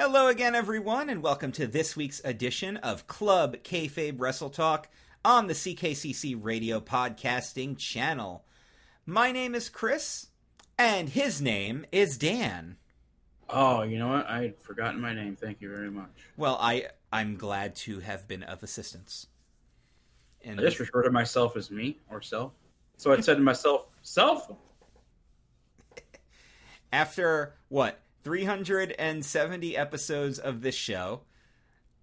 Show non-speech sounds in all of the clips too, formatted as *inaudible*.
Hello again, everyone, and welcome to this week's edition of Club Kayfabe Wrestle Talk on the CKCC Radio Podcasting Channel. My name is Chris, and his name is Dan. Oh, you know what? I had forgotten my name. Thank you very much. Well, I I'm glad to have been of assistance. And I just refer to myself as me or self. So I said to myself, self. *laughs* After what 370 episodes of this show.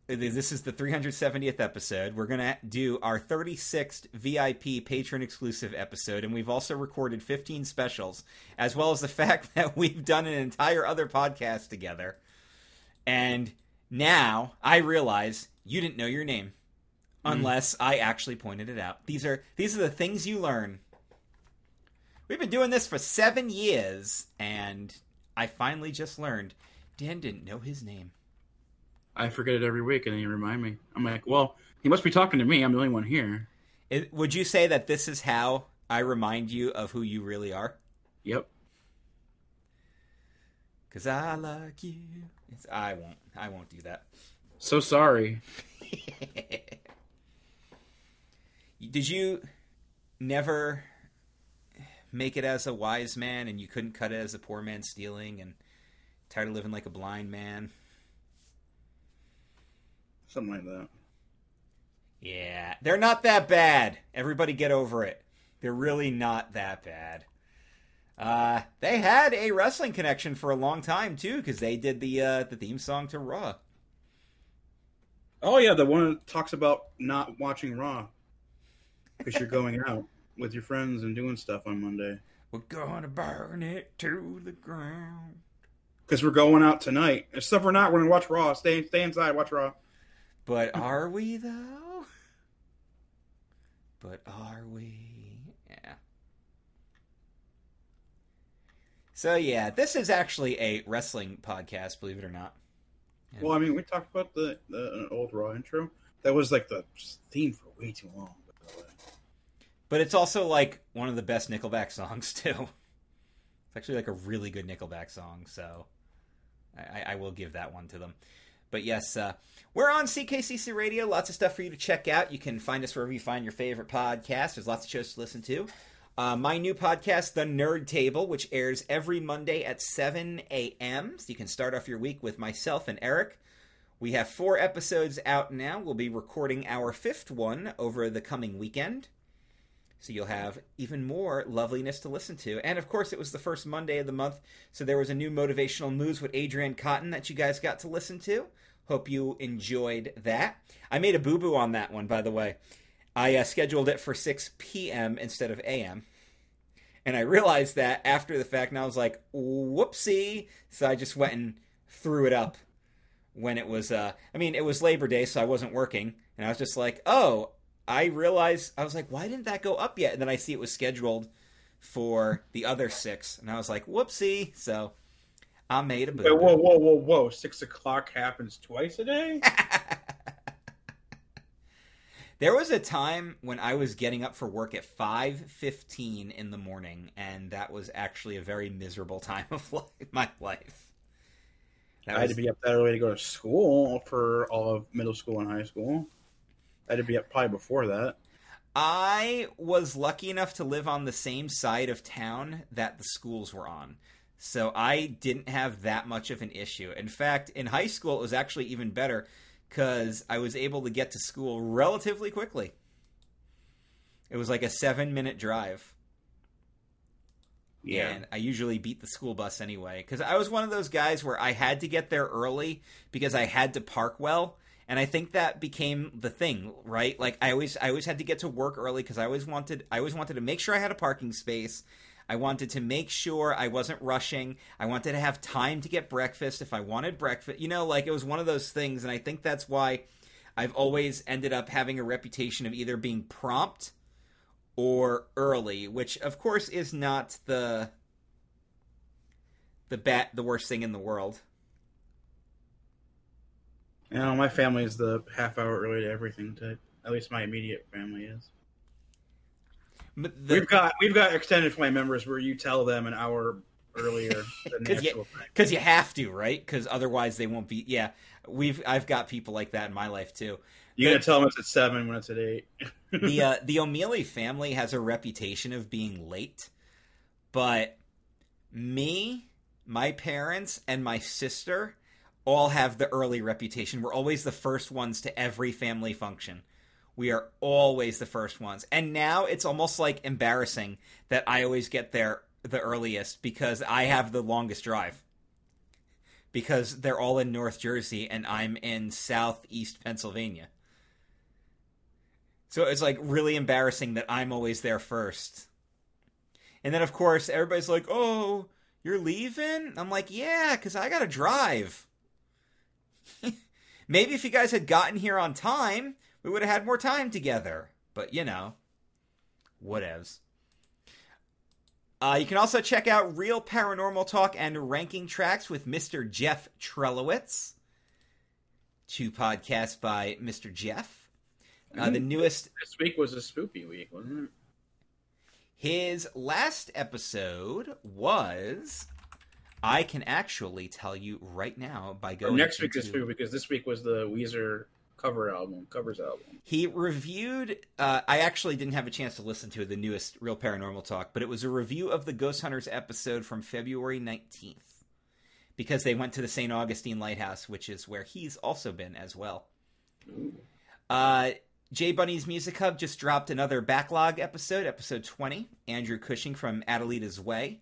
This is the 370th episode. We're going to do our 36th VIP patron exclusive episode, and we've also recorded 15 specials, as well as the *laughs* fact that we've done an entire other podcast together. And now I realize you didn't know your name hmm. unless mm. I actually pointed it out. These are these are the things you learn. We've been doing this for 7 years and I finally just learned Dan didn't know his name. I forget it every week, and then you remind me. I'm like, well, he must be talking to me. I'm the only one here. It, would you say that this is how I remind you of who you really are? Yep. Cause I like you. It's, I won't. I won't do that. So sorry. *laughs* Did you never make it as a wise man and you couldn't cut it as a poor man stealing and tired of living like a blind man. Something like that. Yeah, they're not that bad. Everybody get over it. They're really not that bad. Uh, they had a wrestling connection for a long time too, because they did the uh, the theme song to Raw. Oh yeah, the one that talks about not watching Raw because you're going out with your friends and doing stuff on Monday. We're gonna burn it to the ground. Because we're going out tonight. Except we're not. We're gonna watch Raw. Stay stay inside. Watch Raw. But *laughs* are we though? But are we? Yeah. So yeah, this is actually a wrestling podcast, believe it or not. And well, I mean, we talked about the the uh, old Raw intro. That was like the theme for way too long. But it's also like one of the best Nickelback songs *laughs* too. It's actually like a really good Nickelback song, so I, I will give that one to them. But yes, uh, we're on CKCC Radio. Lots of stuff for you to check out. You can find us wherever you find your favorite podcast. There's lots of shows to listen to. Uh, my new podcast, The Nerd Table, which airs every Monday at 7 a.m. So you can start off your week with myself and Eric. We have four episodes out now. We'll be recording our fifth one over the coming weekend. So you'll have even more loveliness to listen to. And of course, it was the first Monday of the month, so there was a new motivational moves with Adrian Cotton that you guys got to listen to. Hope you enjoyed that. I made a boo boo on that one, by the way. I uh, scheduled it for 6 p.m. instead of a.m. And I realized that after the fact, and I was like, whoopsie. So I just went and threw it up when it was, uh, I mean, it was Labor Day, so I wasn't working. And I was just like, oh, I realized I was like, why didn't that go up yet? And then I see it was scheduled for the other six, and I was like, whoopsie. So I made a boo. Whoa, whoa, whoa, whoa! Six o'clock happens twice a day. *laughs* there was a time when I was getting up for work at five fifteen in the morning, and that was actually a very miserable *laughs* time of life, my life. That I had to be up that early to go to school for all of middle school and high school. I had be up probably before that. I was lucky enough to live on the same side of town that the schools were on. So I didn't have that much of an issue. In fact, in high school, it was actually even better because I was able to get to school relatively quickly. It was like a seven minute drive. Yeah. And I usually beat the school bus anyway because I was one of those guys where I had to get there early because I had to park well and I think that became the thing, right? Like I always I always had to get to work early because I always wanted I always wanted to make sure I had a parking space. I wanted to make sure I wasn't rushing. I wanted to have time to get breakfast if I wanted breakfast. You know, like it was one of those things, and I think that's why I've always ended up having a reputation of either being prompt or early, which of course is not the the bat the worst thing in the world. You know, my family is the half hour early to everything type. At least my immediate family is. The... We've got we've got extended family members where you tell them an hour earlier than *laughs* the Because you, actual you have to, right? Because otherwise they won't be. Yeah, we've I've got people like that in my life too. You gotta tell them it's at seven when it's at eight. *laughs* the uh, the O'Mealy family has a reputation of being late, but me, my parents, and my sister all have the early reputation. We're always the first ones to every family function. We are always the first ones. And now it's almost like embarrassing that I always get there the earliest because I have the longest drive. Because they're all in North Jersey and I'm in Southeast Pennsylvania. So it's like really embarrassing that I'm always there first. And then of course everybody's like, "Oh, you're leaving?" I'm like, "Yeah, cuz I got to drive." *laughs* Maybe if you guys had gotten here on time, we would have had more time together. But, you know, whatevs. Uh, you can also check out Real Paranormal Talk and Ranking Tracks with Mr. Jeff Trelowitz. Two podcasts by Mr. Jeff. Uh, the newest This week was a spoopy week, wasn't it? His last episode was. I can actually tell you right now by Or going. next week is into- spoopy because this week was the Weezer cover album, covers album. He reviewed. Uh, I actually didn't have a chance to listen to the newest Real Paranormal Talk, but it was a review of the Ghost Hunters episode from February 19th. Because they went to the St. Augustine Lighthouse, which is where he's also been as well. Uh, J Bunny's Music Hub just dropped another backlog episode, episode 20. Andrew Cushing from Adelita's Way,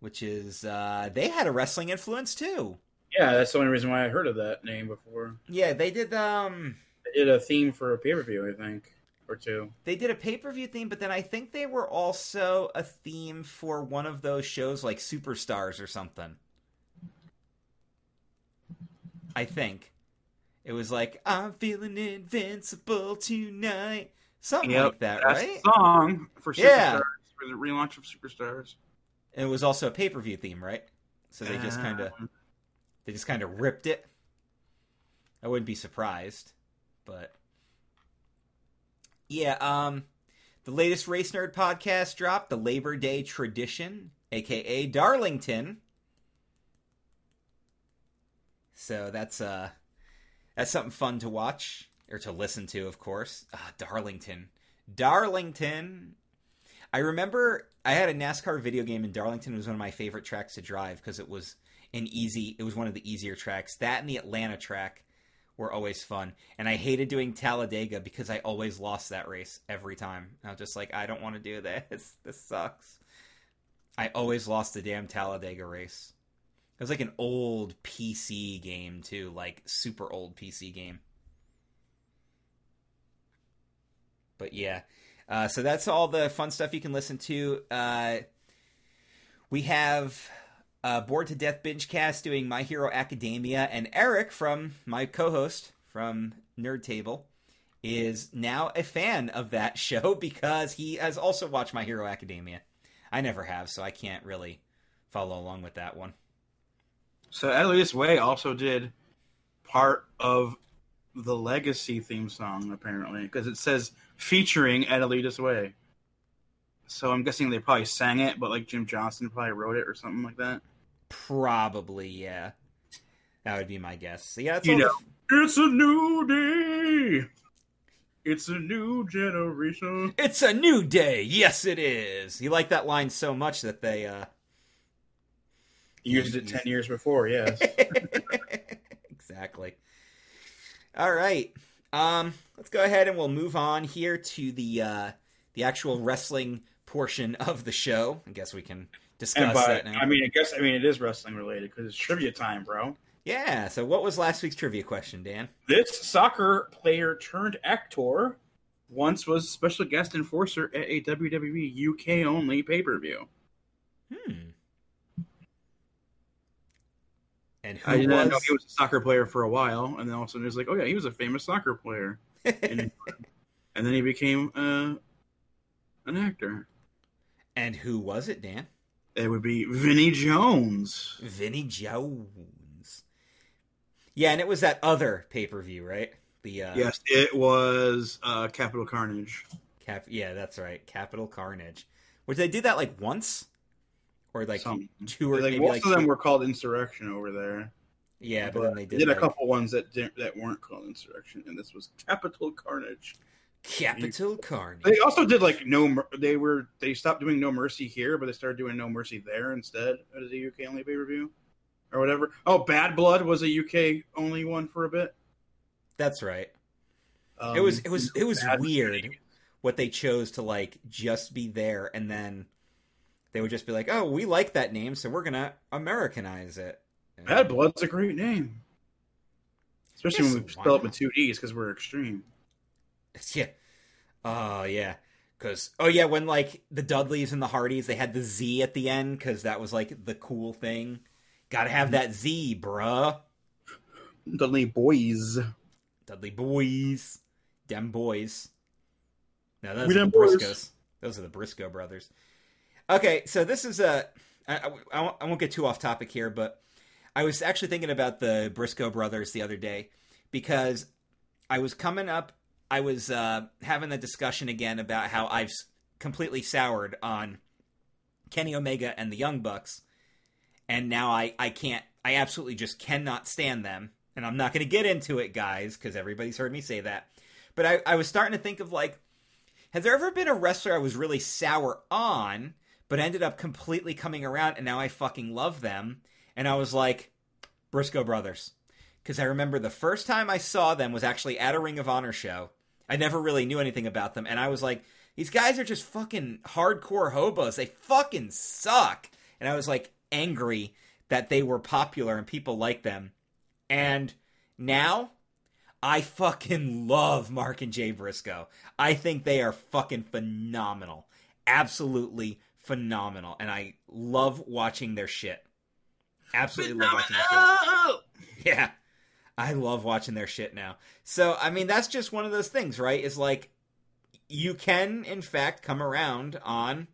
which is. Uh, they had a wrestling influence too. Yeah, that's the only reason why I heard of that name before. Yeah, they did. Um, They did a theme for a pay per view, I think, or two. They did a pay per view theme, but then I think they were also a theme for one of those shows like Superstars or something. I think. It was like, I'm feeling invincible tonight. Something Yep, like that, That's right? the song for Superstars Yeah. for the relaunch of Superstars. And it was also a pay per view theme, right? So they just kind of Um, they just kind of ripped it. I wouldn't be surprised, but yeah. Um, the latest Race Nerd podcast dropped, the Labor Day Tradition, aka Darlington. So that's uh, that's something fun to watch or to listen to, of course. Ah, Darlington, Darlington. I remember I had a NASCAR video game, in Darlington It was one of my favorite tracks to drive because it was an easy. It was one of the easier tracks. That and the Atlanta track were always fun, and I hated doing Talladega because I always lost that race every time. I was just like, I don't want to do this. *laughs* This sucks. I always lost the damn Talladega race. It was like an old PC game too, like super old PC game. But yeah, uh, so that's all the fun stuff you can listen to. Uh, we have uh, Bored to Death Bingecast doing My Hero Academia, and Eric from my co-host from Nerd Table is now a fan of that *laughs* show because he has also watched My Hero Academia. I never have, so I can't really follow along with that one. So Adelita's Way also did part of the Legacy theme song, apparently, because it says featuring Adelita's Way. So I'm guessing they probably sang it, but like Jim Johnston probably wrote it or something like that. Probably, yeah. That would be my guess. So yeah, You all the know. It's a new day. It's a new generation. It's a new day. Yes, it is. You like that line so much that they uh Used it ten years before, yes. *laughs* exactly. All right. Um let's go ahead and we'll move on here to the uh the actual wrestling portion of the show. I guess we can discuss by, that now. I mean, I guess I mean it is wrestling related because it's trivia time, bro. yeah, so what was last week's trivia question, Dan? This soccer player turned actor once was special guest enforcer at a WWE UK only pay per view. Hmm. And who I did not know he was a soccer player for a while, and then all of a sudden it was like, oh yeah, he was a famous soccer player, and, *laughs* and then he became uh, an actor. And who was it, Dan? It would be Vinnie Jones. Vinnie Jones. Yeah, and it was that other pay per view, right? The uh, Yes, it was uh, Capital Carnage. Cap. Yeah, that's right. Capital Carnage. Which they did that like once, or like Some. two or like maybe most like of them two- were called Insurrextion over there. yeah, but then they did, did a couple ones that didn't, that weren't called Insurrextion, and this was Capital Carnage. Capital Carnage. They also did like no. They were they stopped doing No Mercy here, but they started doing No Mercy there instead as a UK only pay per view or whatever. Oh, Bad Blood was a UK only one for a bit. That's right. Um, it was it was it was Bad- weird what they chose to like just be there and then they would just be like, "Oh, we like that name, so we're gonna Americanize it." And- Bad Blood's a great name, especially Yes, when we spell it with two D's because we're extreme. *laughs* Yeah. Oh yeah. Cause oh yeah, when like the Dudleys and the Hardys, they had the Z at the end because that was like the cool thing. Got to have that Z, bruh. Dudley Boyz. Dudley boys, dem boys. No, those We are the boys. Briscoes. Those are the Briscoe brothers. Okay, so this is a. I, I, I won't- get too off topic here, but I was actually thinking about the Briscoe brothers the other day because I was coming up. I was uh, having the discussion again about how I've completely soured on Kenny Omega and the Young Bucks, and now I I can't. I absolutely just cannot stand them, and I'm not going to get into it, guys, because everybody's heard me say that. But I, I was starting to think of like, has there ever been a wrestler I was really sour on, but ended up completely coming around, and now I fucking love them? And I was like, Briscoe Brothers. Because I remember the first time I saw them was actually at a Ring of Honor show. I never really knew anything about them, and I was like, these guys are just fucking hardcore hobos. They fucking suck. And I was like angry that they were popular and people like them. And now I fucking love Mark and Jay Briscoe. I think they are fucking phenomenal. Absolutely phenomenal. And I love watching their shit. Absolutely love watching their shit. Yeah. I love watching their shit now. So, I mean, that's just one of those things, right? Is like you can in fact come around on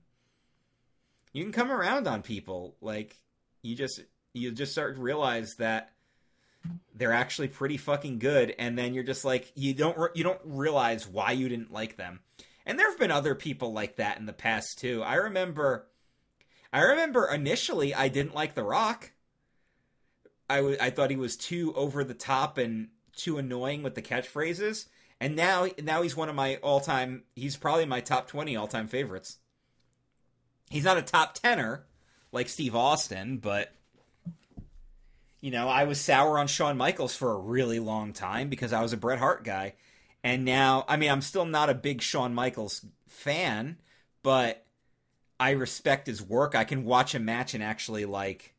you can come around on people. Like you just you just start to realize that they're actually pretty fucking good and then you're just like you don't you don't realize why you didn't like them. And there've been other people like that in the past too. I remember I remember initially I didn't like The Rock. I w- I thought he was too over the top and too annoying with the catchphrases. And now now he's one of my all time. He's probably my top twenty all time favorites. He's not a top tenner like Steve Austin, but you know I was sour on Shawn Michaels for a really long time because I was a Bret Hart guy, and now I mean I'm still not a big Shawn Michaels fan, but I respect his work. I can watch a match and actually like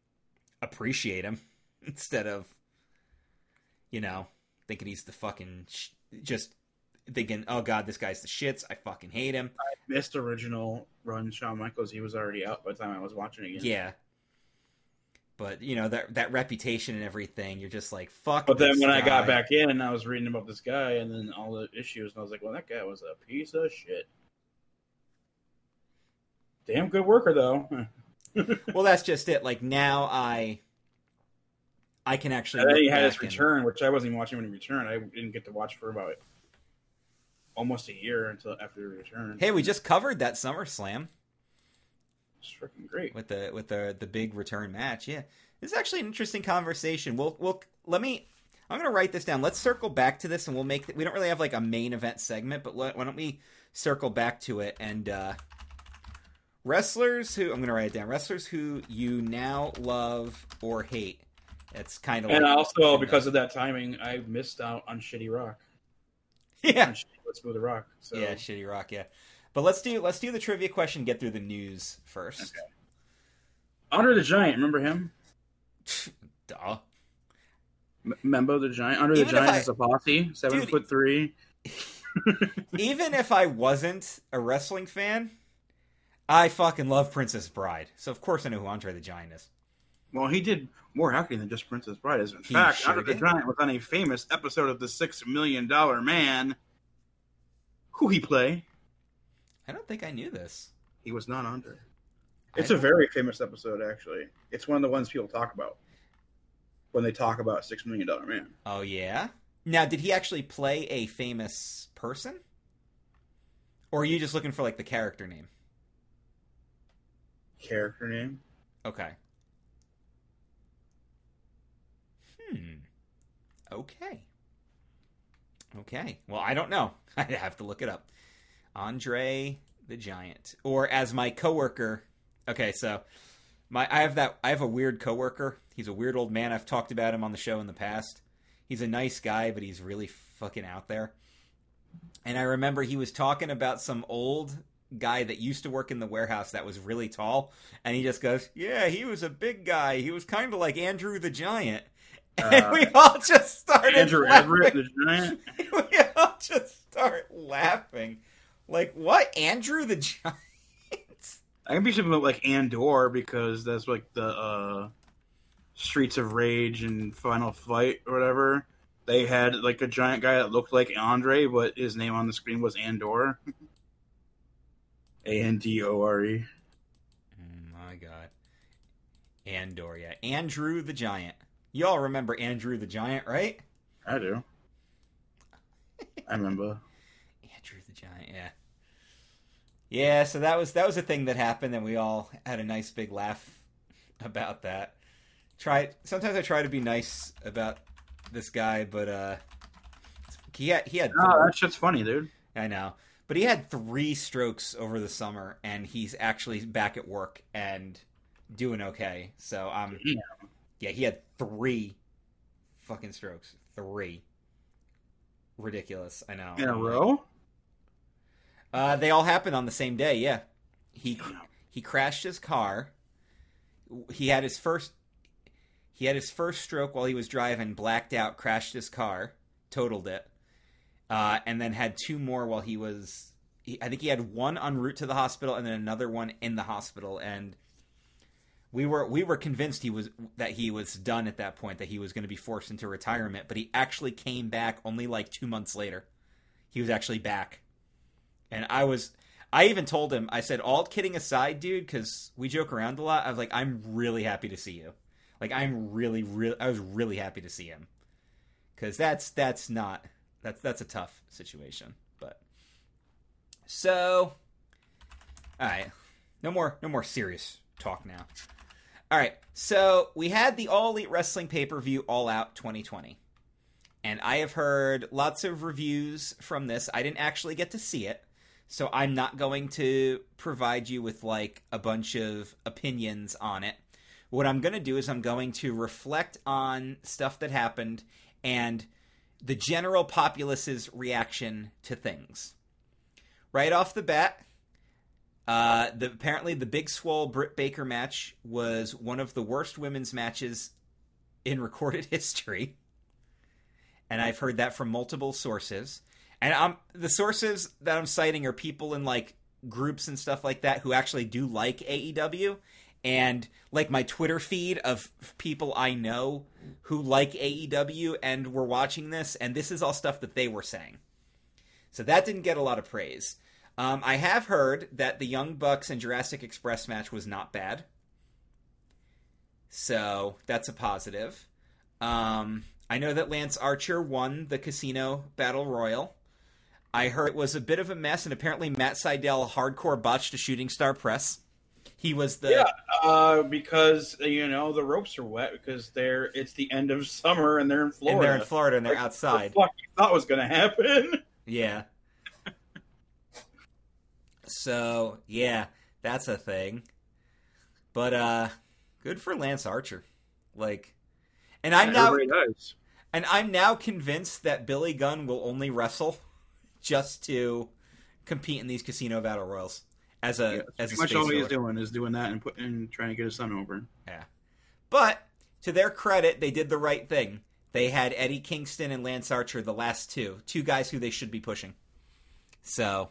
appreciate him *laughs* instead of you know thinking he's the fucking sh- just thinking oh god this guy's the shits i fucking hate him I Missed original run Shawn Michaels. He was already out by the time I was watching again. yeah but you know that that reputation and everything you're just like fuck But then when I got back in, and I was reading about this guy and then all the issues, and I was like, well, that guy was a piece of shit. Damn good worker, though. *laughs* well that's just it like now i i can actually And then he had his back and- return, which I wasn't even watching when he returned. I didn't get to watch for about almost a year until after he returned. hey we just covered that SummerSlam it's freaking great. with the with the the big return match. Yeah, this is actually an interesting conversation. We'll we'll let me. I'm gonna write this down. Let's circle back to this, and we'll make. We don't really have like a main event segment, but let, why don't we circle back to it and uh wrestlers who I'm gonna write it down. Wrestlers who you now love or hate. It's kind of And like, also because of that timing, I missed out on Shitty Rock. *laughs* yeah, On Shitty Let's Move the Rock. So yeah, shitty rock. Yeah, but let's do let's do the trivia question. Get through the news first. Okay. Andre the Giant, remember him? *laughs* Duh. M- Membo the Giant. Andre the Even if Giant I- is a posse, seven Dude, foot three. *laughs* even if I wasn't a wrestling fan, I fucking love Princess Bride. So of course I know who Andre the Giant is. Well, he did more acting than just Princess Bride. Is in He fact, sure Andre the. Giant was on a famous episode of the Six Million Dollar Man. Who he play? I don't think I knew this. He was not Andre. I It's a very famous episode, actually. It's one of the ones people talk about when they talk about Six Million Dollar Man. Oh yeah. Now, did he actually play a famous person, or are you just looking for like the character name? Character name? Okay. Hmm. Okay. Okay. Well, I don't know. *laughs* I have to look it up. Andre the Giant, or as my coworker. Okay, so my I have that I have a weird coworker. He's a weird old man. I've talked about him on the show in the past. He's a nice guy, but he's really fucking out there. And I remember he was talking about some old guy that used to work in the warehouse that was really tall, and he just goes, "Yeah, he was a big guy. He was kind of like Andrew the Giant." *laughs* And Uh, we all just started Andrew laughing. Everett, the giant. *laughs* we all just start laughing. Like, what? Andrew the *laughs* Giant? I can be something like Andore because that's like the uh, Streets of Rage and Final Fight or whatever. They had like a giant guy that looked like Andre, but his name on the screen was Andore. *laughs* A N D O R E. Oh my god. Andore, yeah. Andrew the Giant. Y'all remember Andrew the Giant, right? I do. *laughs* I remember. Giant, yeah. Yeah, so that was that was a thing that happened and we all had a nice big laugh *laughs* about that. Try sometimes I try to be nice about this guy, but uh he had he had Oh, that shit's funny, dude. I know. But he had three strokes over the summer, and he's actually back at work and doing okay. So um, Damn. yeah, he had three fucking strokes. Three. Ridiculous. I know. In a row? Uh, they all happened on the same day. Yeah, he he crashed his car. He had his first he had his first stroke while he was driving, blacked out, crashed his car, totaled it, uh, and then had two more while he was. He, I think he had one en route to the hospital and then another one in the hospital, and we were we were convinced he was that he was done at that point, that he was going to be forced into retirement, but he actually came back only like two months later. He was actually back, and I was I even told him, I said, all kidding aside, dude, because we joke around a lot. I was like, I'm really happy to see you. Like, I'm really, really, I was really happy to see him. Because that's, that's not, that's, that's a tough situation. But, so, all right. No more, no more serious talk now. All right. So, we had the All Elite Wrestling pay per view All Out 2020. And I have heard lots of reviews from this. I didn't actually get to see it. So I'm not going to provide you with like a bunch of opinions on it. What I'm going to do is I'm going to reflect on stuff that happened and the general populace's reaction to things. Right off the bat, uh, the apparently the Big Swole Britt Baker match was one of the worst women's matches in *laughs* recorded history, and I've heard that from multiple sources. And I'm the sources that I'm citing are people in like groups and stuff like that who actually do like AEW and like my Twitter feed of people I know who like AEW and were watching this and this is all stuff that they were saying. So that didn't get a lot of praise. Um, I have heard that the Young Bucks and Jurassic Express match was not bad. So that's a positive. Um, I know that Lance Archer won the Casino Battle Royal. I heard it was a bit of a mess, and apparently Matt Sydal hardcore botched a shooting star press. He was the Yeah, uh, because you know the ropes are wet because they're it's the end of *laughs* summer and they're in Florida. and they're in Florida and they're Like, outside. What the fuck you thought was gonna happen? *laughs* Yeah. so yeah, that's a thing. But uh, good for Lance Archer. Like, and I'm now and I'm now convinced that Billy Gunn will only wrestle just to compete in these casino battle royals as a Yeah, as a much all he's doing is doing that and putting and trying to get his son over. Yeah, but to their credit, they did the right thing. They had Eddie Kingston and Lance Archer, the last two, two guys who they should be pushing. So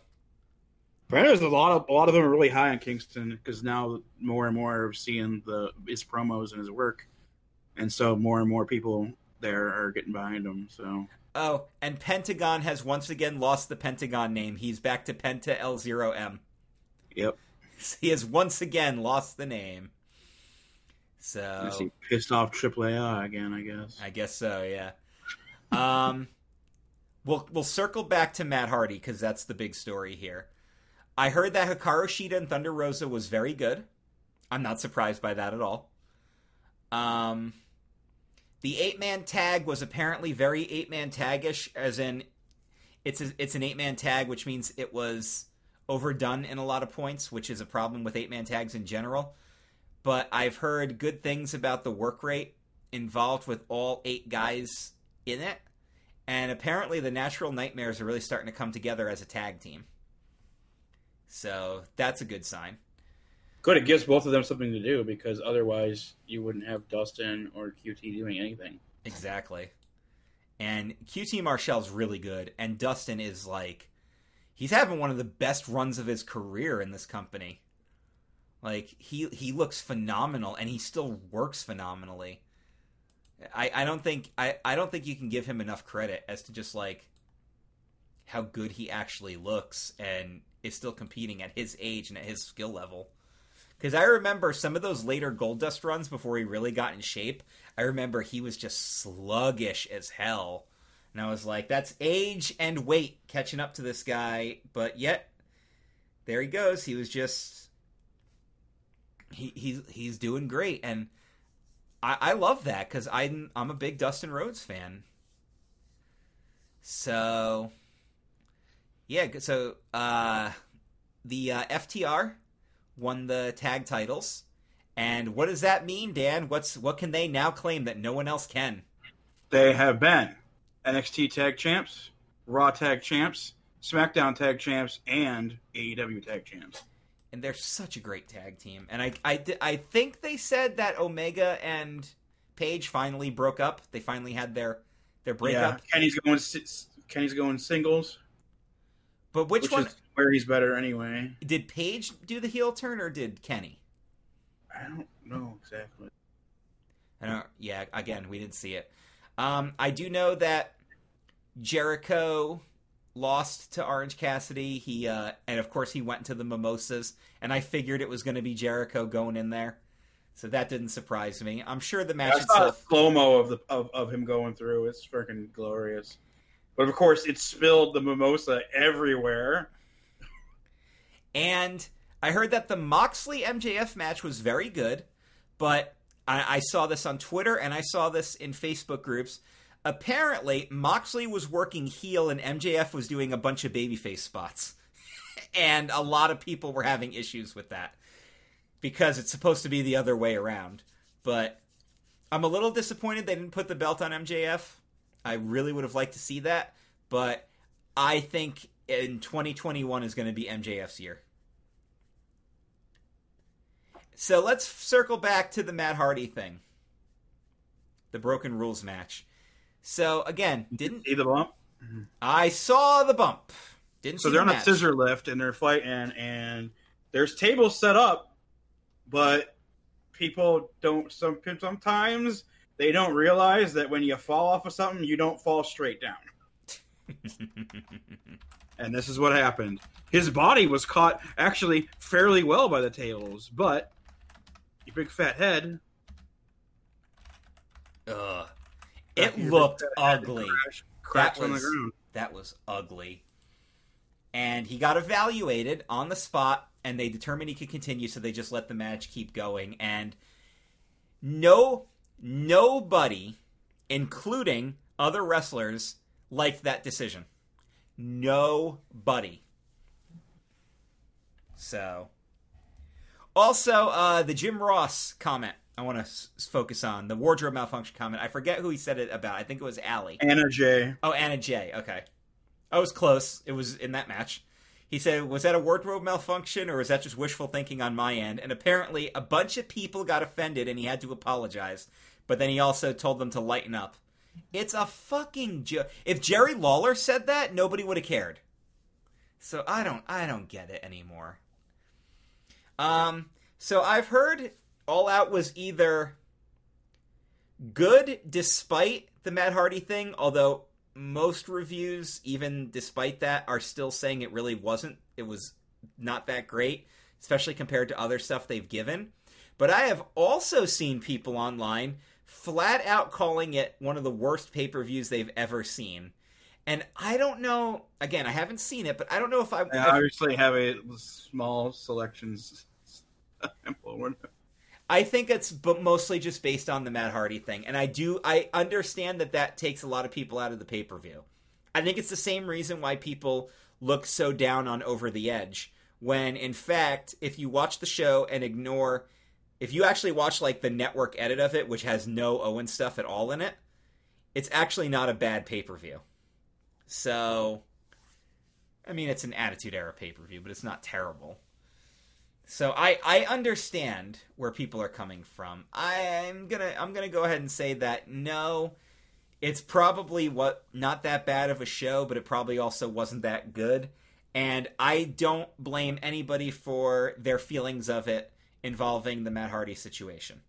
there's a lot of a lot of them are really high on Kingston because now more and more are seeing the his promos and his work, and so more and more people there are getting behind him. So Oh, and Pentagon has once again lost the Pentagon name. He's back to Penta L0M. yep, *laughs* He has once again lost the name. So he pissed off AAA again. I guess. I guess so, yeah. Um we'll we'll circle back to Matt Hardy cuz that's the big story here. I heard that Hikaru Shida and Thunder Rosa was very good. I'm not surprised by that at all. Um, the eight man tag was apparently very eight man tagish, as in it's a, it's an eight man tag, which means it was overdone in a lot of points, which is a problem with eight man tags in general. But I've heard good things about the work rate involved with all eight guys in it, and apparently the Natural Nightmares are really starting to come together as a tag team. So that's a good sign. Good, it gives both of them something to do because otherwise you wouldn't have Dustin or QT doing anything. Exactly. And QT Marshall's really good, and Dustin is like he's having one of the best runs of his career in this company. Like he he looks phenomenal and he still works phenomenally. I, I don't think I, I don't think you can give him enough credit as to just like how good he actually looks and is still competing at his age and at his skill level. Because I remember some of those later Goldust runs before he really got in shape. I remember he was just sluggish as hell. And I was like, that's age and weight catching up to this guy. But yet, there he goes. He was just. He, he's he's doing great, and I, I love that because I'm I'm a big Dustin Rhodes fan. So, yeah. So uh, the uh, FTR won the tag titles, and what does that mean, Dan? What's what can they now claim that no one else can? They have been NXT Tag Champs, Raw Tag Champs, SmackDown Tag Champs, and AEW Tag Champs. And they're such a great tag team. And I, I, I think they said that Omega and Page finally broke up. They finally had their their breakup. Yeah, Kenny's going Kenny's going singles. But which, which one? Where he's better anyway. Did Page do the heel turn or did Kenny? I don't know exactly. I don't. Yeah, again, we didn't see it. Um, I do know that Jericho lost to Orange Cassidy. He uh, and of course he went to the Mimosas, and I figured it was going to be Jericho going in there, so that didn't surprise me. I'm sure the match yeah, I itself. slow mo of the of, of him going through. It's freaking glorious. But of course, it spilled the mimosa everywhere. And I heard that the Moxley MJF match was very good, but I, I saw this on Twitter and I saw this in Facebook groups apparently Moxley was working heel and MJF was doing a bunch of babyface spots. *laughs* and a lot of people were having issues with that because it's supposed to be the other way around. But I'm a little disappointed they didn't put the belt on MJF. I really would have liked to see that, but I think in 2021 is going to be MJF's year. So let's circle back to the Matt Hardy thing. The Broken Rules match. So again, didn't see the bump. I saw the bump. Didn't so they're the on match. a scissor lift and they're fighting, and there's tables set up, but people don't. Some sometimes they don't realize that when you fall off of something, you don't fall straight down. *laughs* and this is what happened. His body was caught actually fairly well by the tables, but your big fat head. Ugh. It looked ugly. Crash, cracks that on the was, ground. That was ugly. And he got evaluated on the spot, and they determined he could continue, so they just let the match keep going. And no, nobody, including other wrestlers, liked that decision. Nobody. So, also uh, the Jim Ross comment. I want to s- focus on the wardrobe malfunction comment. I forget who he said it about. I think it was Allie. Anna Jay. Oh, Anna Jay. Okay. I was close. It was in that match. He said, Was that a wardrobe malfunction or is that just wishful thinking on my end? And apparently, a bunch of people got offended and he had to apologize. But then he also told them to lighten up. It's a fucking joke. If Jerry Lawler said that, nobody would have cared. So I don't, I don't get it anymore. Um, so I've heard All Out was either good despite the Matt Hardy thing, although most reviews, even despite that, are still saying it really wasn't. It was not that great, especially compared to other stuff they've given. But I have also seen people online flat out calling it one of the worst pay per views they've ever seen. And I don't know. Again, I haven't seen it, but I don't know if I. I obviously have a small selections. I think it's but mostly just based on the Matt Hardy thing, and I do I understand that that takes a lot of people out of the pay per view. I think it's the same reason why people look so down on Over the Edge when in fact if you watch the show and ignore if you actually watch like the network edit of it which has no Owen stuff at all in it it's actually not a bad pay-per-view. So I mean it's an attitude era pay-per-view but it's not terrible. So I I understand where people are coming from. I'm to I'm to go ahead and say that no it's probably what not that bad of a show but it probably also wasn't that good. And I don't blame anybody for their feelings of it involving the Matt Hardy situation.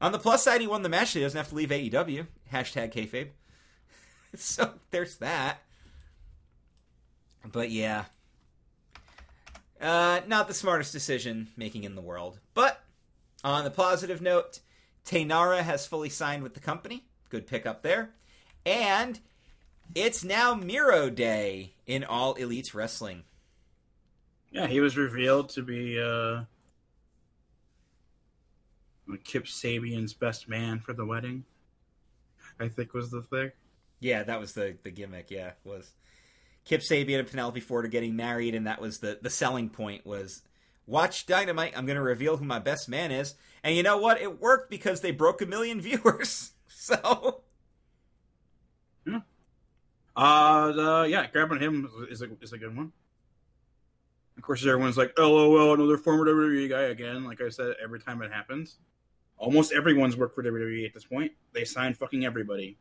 On the plus side, he won the match. He doesn't have to leave AEW. Hashtag kayfabe. *laughs* so there's that. But yeah, uh, not the smartest decision making in the world. But on the positive note, Taynara has fully signed with the company. Good pickup there. And it's now Miro Day in All Elite Wrestling. Yeah, he was revealed to be uh, Kip Sabian's best man for the wedding. I think was the thing. Yeah, that was the the gimmick. Yeah, was Kip Sabian and Penelope Ford are getting married, and that was the the selling point was watch Dynamite. I'm going to reveal who my best man is, and you know what? It worked because they broke a million *laughs* viewers. So yeah. Uh, the, yeah, grabbing him is a, is a good one. Of course, everyone's like, "LOL, another former WWE guy again." Like I said, every time it happens, almost everyone's worked for WWE at this point. They sign fucking everybody.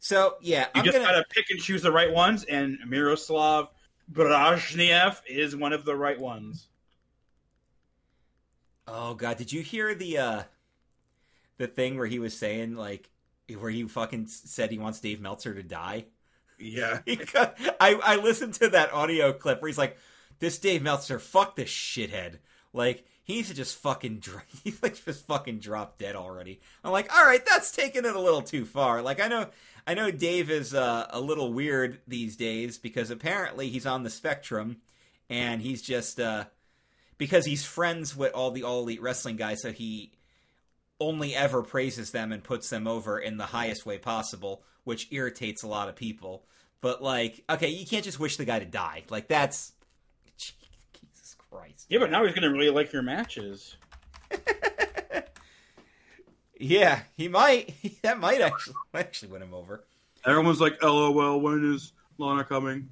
So yeah, you I'm just gonna gotta pick and choose the right ones, and Miroslav Barnyashev is one of the right ones. Oh god, did you hear the uh the thing where he was saying like where he fucking said he wants Dave Meltzer to die? Yeah, *laughs* I I listened to that audio clip where he's like, "This Dave Meltzer, fuck this shithead." Like he needs to just fucking dr- *laughs* he's like just fucking drop dead already. I'm like, all right, that's taking it a little too far. Like I know I know Dave is uh, a little weird these days because apparently he's on the spectrum and he's just uh, because he's friends with all the all elite wrestling guys, so he only ever praises them and puts them over in the highest way possible, which irritates a lot of people. But like, okay, you can't just wish the guy to die. Like that's Christ. yeah, but now he's gonna really like your matches. *laughs* Yeah, he might. *laughs* That might actually *laughs* actually win him over. Everyone's like, "LOL, when is Lana coming?"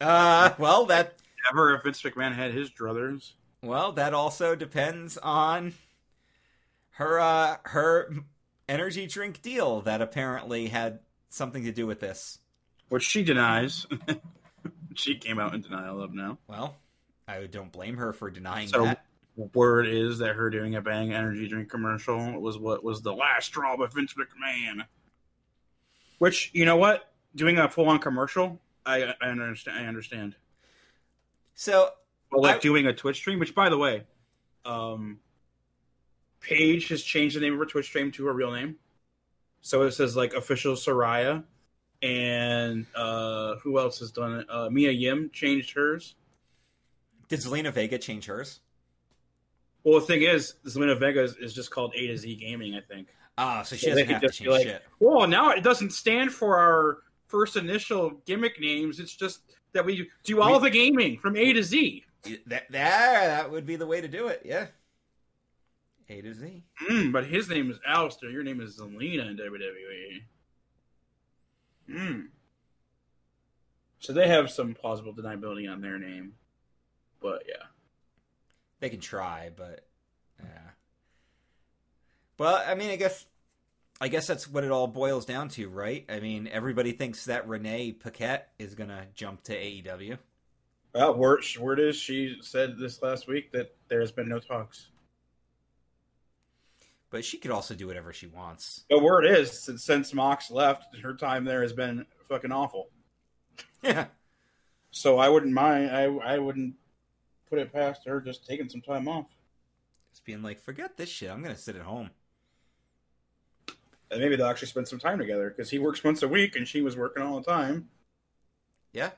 Uh, well that Ever if Vince McMahon had his druthers. well that also depends on her uh her energy drink deal that apparently had something to do with this. which she denies. she came out in denial of now. Well, I don't blame her for denying So- that. Word is that her doing a Bang energy drink commercial was what was the last straw with Vince McMahon. Which you know what, doing a full on commercial, I, I understand. I understand. So But like I- doing a Twitch stream, which by the way, um, Paige has changed the name of her Twitch stream to her real name, so it says like official Saraya, and uh, who else has done it? Uh, Mia Yim changed hers. Did Zelina Vega change hers? Well, the thing is, Zelina Vega is, is just called A to Z Gaming, I think. Ah, so she So doesn't have to change like, shit. Well, now it doesn't stand for our first initial gimmick names. It's just that we do all We- the gaming from A to Z. That, that that would be the way to do it. Yeah. A to Z. Mm, but his name is Aleister. Your name is Zelina in WWE. Mm. So they have some plausible deniability on their name. But yeah. They can try, but yeah. Well, I mean, I guess I guess that's what it all boils down to, right? I mean, everybody thinks that Renee Paquette is gonna jump to AEW. Well, word, word is she said this last week that there has been no talks. But she could also do whatever she wants. The word is since, since Mox left, her time there has been fucking awful. *laughs* Yeah. So I wouldn't mind. I I wouldn't put it past her just taking some time off. Just being like, forget this shit. I'm gonna sit at home. And maybe they'll actually spend some time together because he works once a week and she was working all the time. Yeah.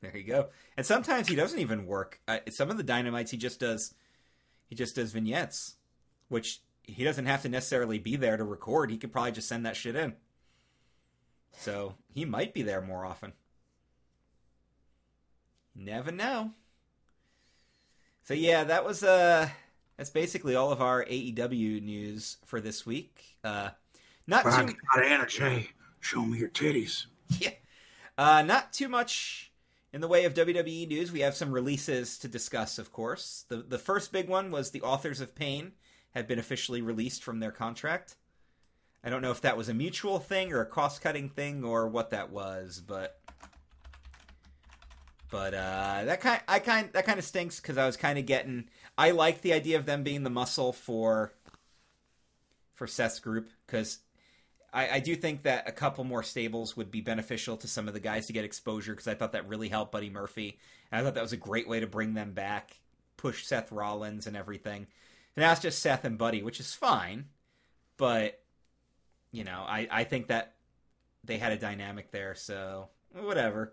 There you go. And sometimes he doesn't even work. Uh, some of the dynamites he just does. He just does vignettes, which he doesn't have to necessarily be there to record. He could probably just send that shit in. So he might be there more often. Never know. So yeah, that was uh that's basically all of our AEW news for this week. Uh not too got energy. Show me your titties. *laughs* yeah. Uh not too much in the way of WWE news. We have some releases to discuss, of course. The the first big one was the Authors of Pain have been officially released from their contract. I don't know if that was a mutual thing or a cost cutting thing or what that was, but but uh, that kind I kind that kind of stinks because I was kind of getting I like the idea of them being the muscle for for Seth's group because I, I do think that a couple more stables would be beneficial to some of the guys to get exposure because I thought that really helped Buddy Murphy and I thought that was a great way to bring them back, push Seth Rollins and everything. And now it's just Seth and Buddy, which is fine, but you know I I think that they had a dynamic there, so whatever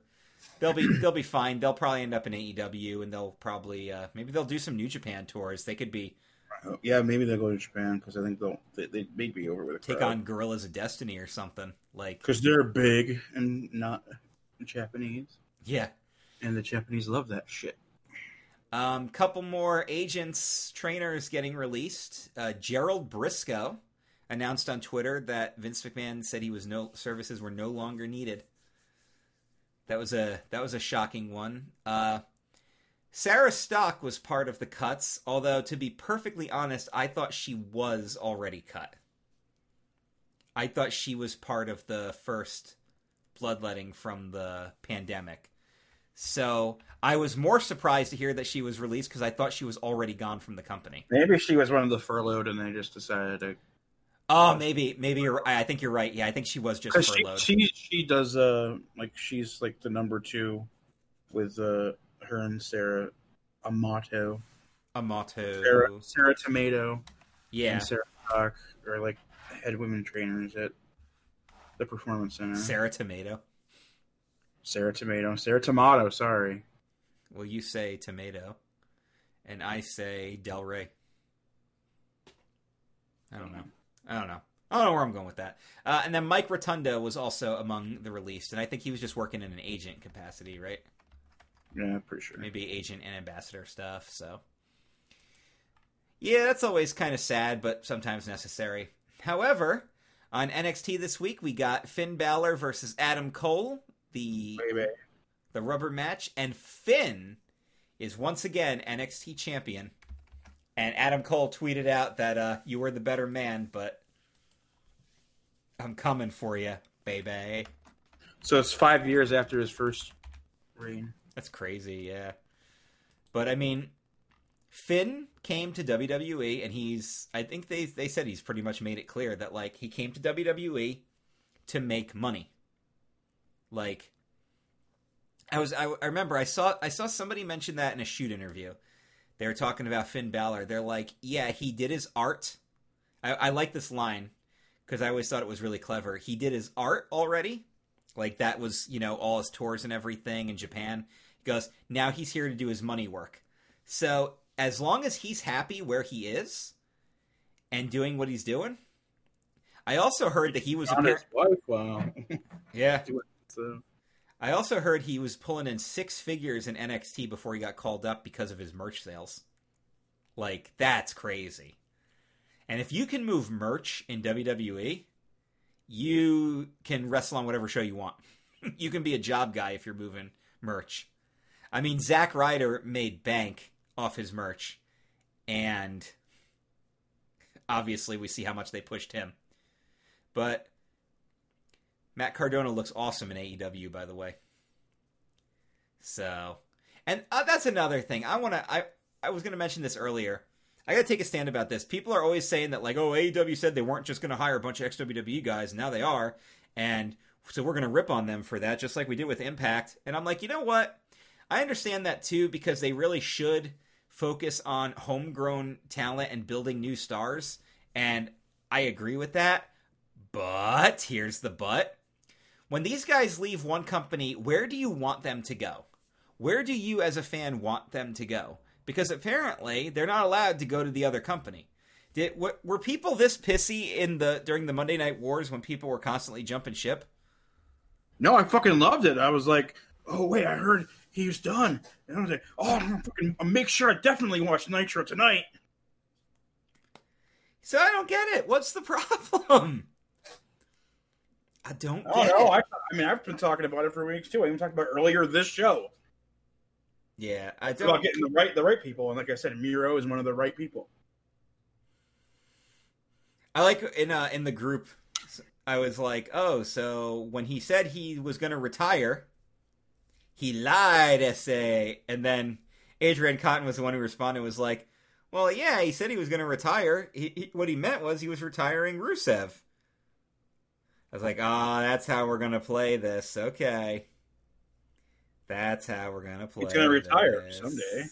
they'll be they'll be fine. They'll probably end up in AEW, and they'll probably uh, maybe they'll do some New Japan tours. They could be Yeah, maybe they'll go to Japan because I think they'll they, they may be over with a take on Guerrillas of Destiny or something like. because they're big and not Japanese, Yeah, and the Japanese love that shit. um, couple more agents trainers getting released. Uh, Gerald Brisco announced on Twitter that Vince McMahon said he was no services were no longer needed. That was a that was a shocking one. Uh, Sarah Stock was part of the cuts, although to be perfectly honest, I thought she was already cut. I thought she was part of the first bloodletting from the pandemic. So I was more surprised to hear that she was released because I thought she was already gone from the company. Maybe she was one of the furloughed, and they just decided to. Oh, maybe, maybe you're. I think you're right. Yeah, I think she was just Because she, she she does uh like she's like the number two with uh her and Sarah Amato, Amato. Sarah Sarah Tomato, yeah, and Sarah Stock are like head women trainers at the Performance Center. Sarah Tomato. Sarah Tomato, Sarah Tomato. Sorry, Well, you say tomato, and I say Del Rey. I don't know. I don't know. I don't know where I'm going with that. Uh, and then Mike Rotundo was also among the released, and I think he was just working in an agent capacity, right? yeah, pretty sure. maybe agent and ambassador stuff. So, yeah, that's always kind of sad, but sometimes necessary. However, on NXT this week, we got Finn Balor versus Adam Cole, the Baby. the rubber match, and Finn is once again NXT champion. And Adam Cole tweeted out that uh, you were the better man, but I'm coming for you, baby. So it's five years after his first reign. That's crazy, yeah. But I mean, Finn came to WWE, and he's. I think they they said he's pretty much made it clear that like he came to WWE to make money. Like, I was. I, I remember I saw I saw somebody mention that in a shoot interview. They were talking about Finn Balor. They're like, yeah, he did his art. I, I like this line because I always thought it was really clever. He did his art already. Like that was, you know, all his tours and everything in Japan. He goes, now he's here to do his money work. So as long as he's happy where he is and doing what he's doing, I also heard that he was On appar- his wife, wow. *laughs* yeah. So, I also heard he was pulling in six figures in NXT before he got called up because of his merch sales. Like that's crazy. And if you can move merch in WWE, you can wrestle on whatever show you want. *laughs* you can be a job guy if you're moving merch. I mean, Zack Ryder made bank off his merch, and obviously we see how much they pushed him. But Matt Cardona looks awesome in AEW, by the way. So, and uh, that's another thing. I want to. I I was going to mention this earlier. I got to take a stand about this. People are always saying that, like, oh, AEW said they weren't just to hire a bunch of ex WWE guys, and now they are, and so we're to rip on them for that, just like we did with Impact. And I'm like, you know what? I understand that too because they really should focus on homegrown talent and building new stars, and I agree with that. But here's the but. When these guys leave one company, where do you want them to go? Where do you as a fan want them to go? Because apparently they're not allowed to go to the other company. Did were, were people this pissy in the during the Monday Night Wars when people were constantly jumping ship? No, I fucking loved it. I was like, oh wait, I heard he was done, and I was like, oh, I'm gonna fucking I'll make sure I definitely watch Nitro tonight. So I don't get it. What's the problem? I don't Oh get no, it. I, I mean I've been talking about it for weeks too. I even talked about it earlier this show yeah, I about don't. getting the right the right people, and like I said, Miro is one of the right people. I like in uh, in the group. I was like, oh, so when he said he was going to retire, he lied, essay. And then Adrian Cotton was the one who responded. Was like, well, yeah, he said he was going to retire. He, he, what he meant was he was retiring Rusev. I was like, oh, that's how we're going to play this. Okay, that's how we're going to play. He's gonna retire this. someday.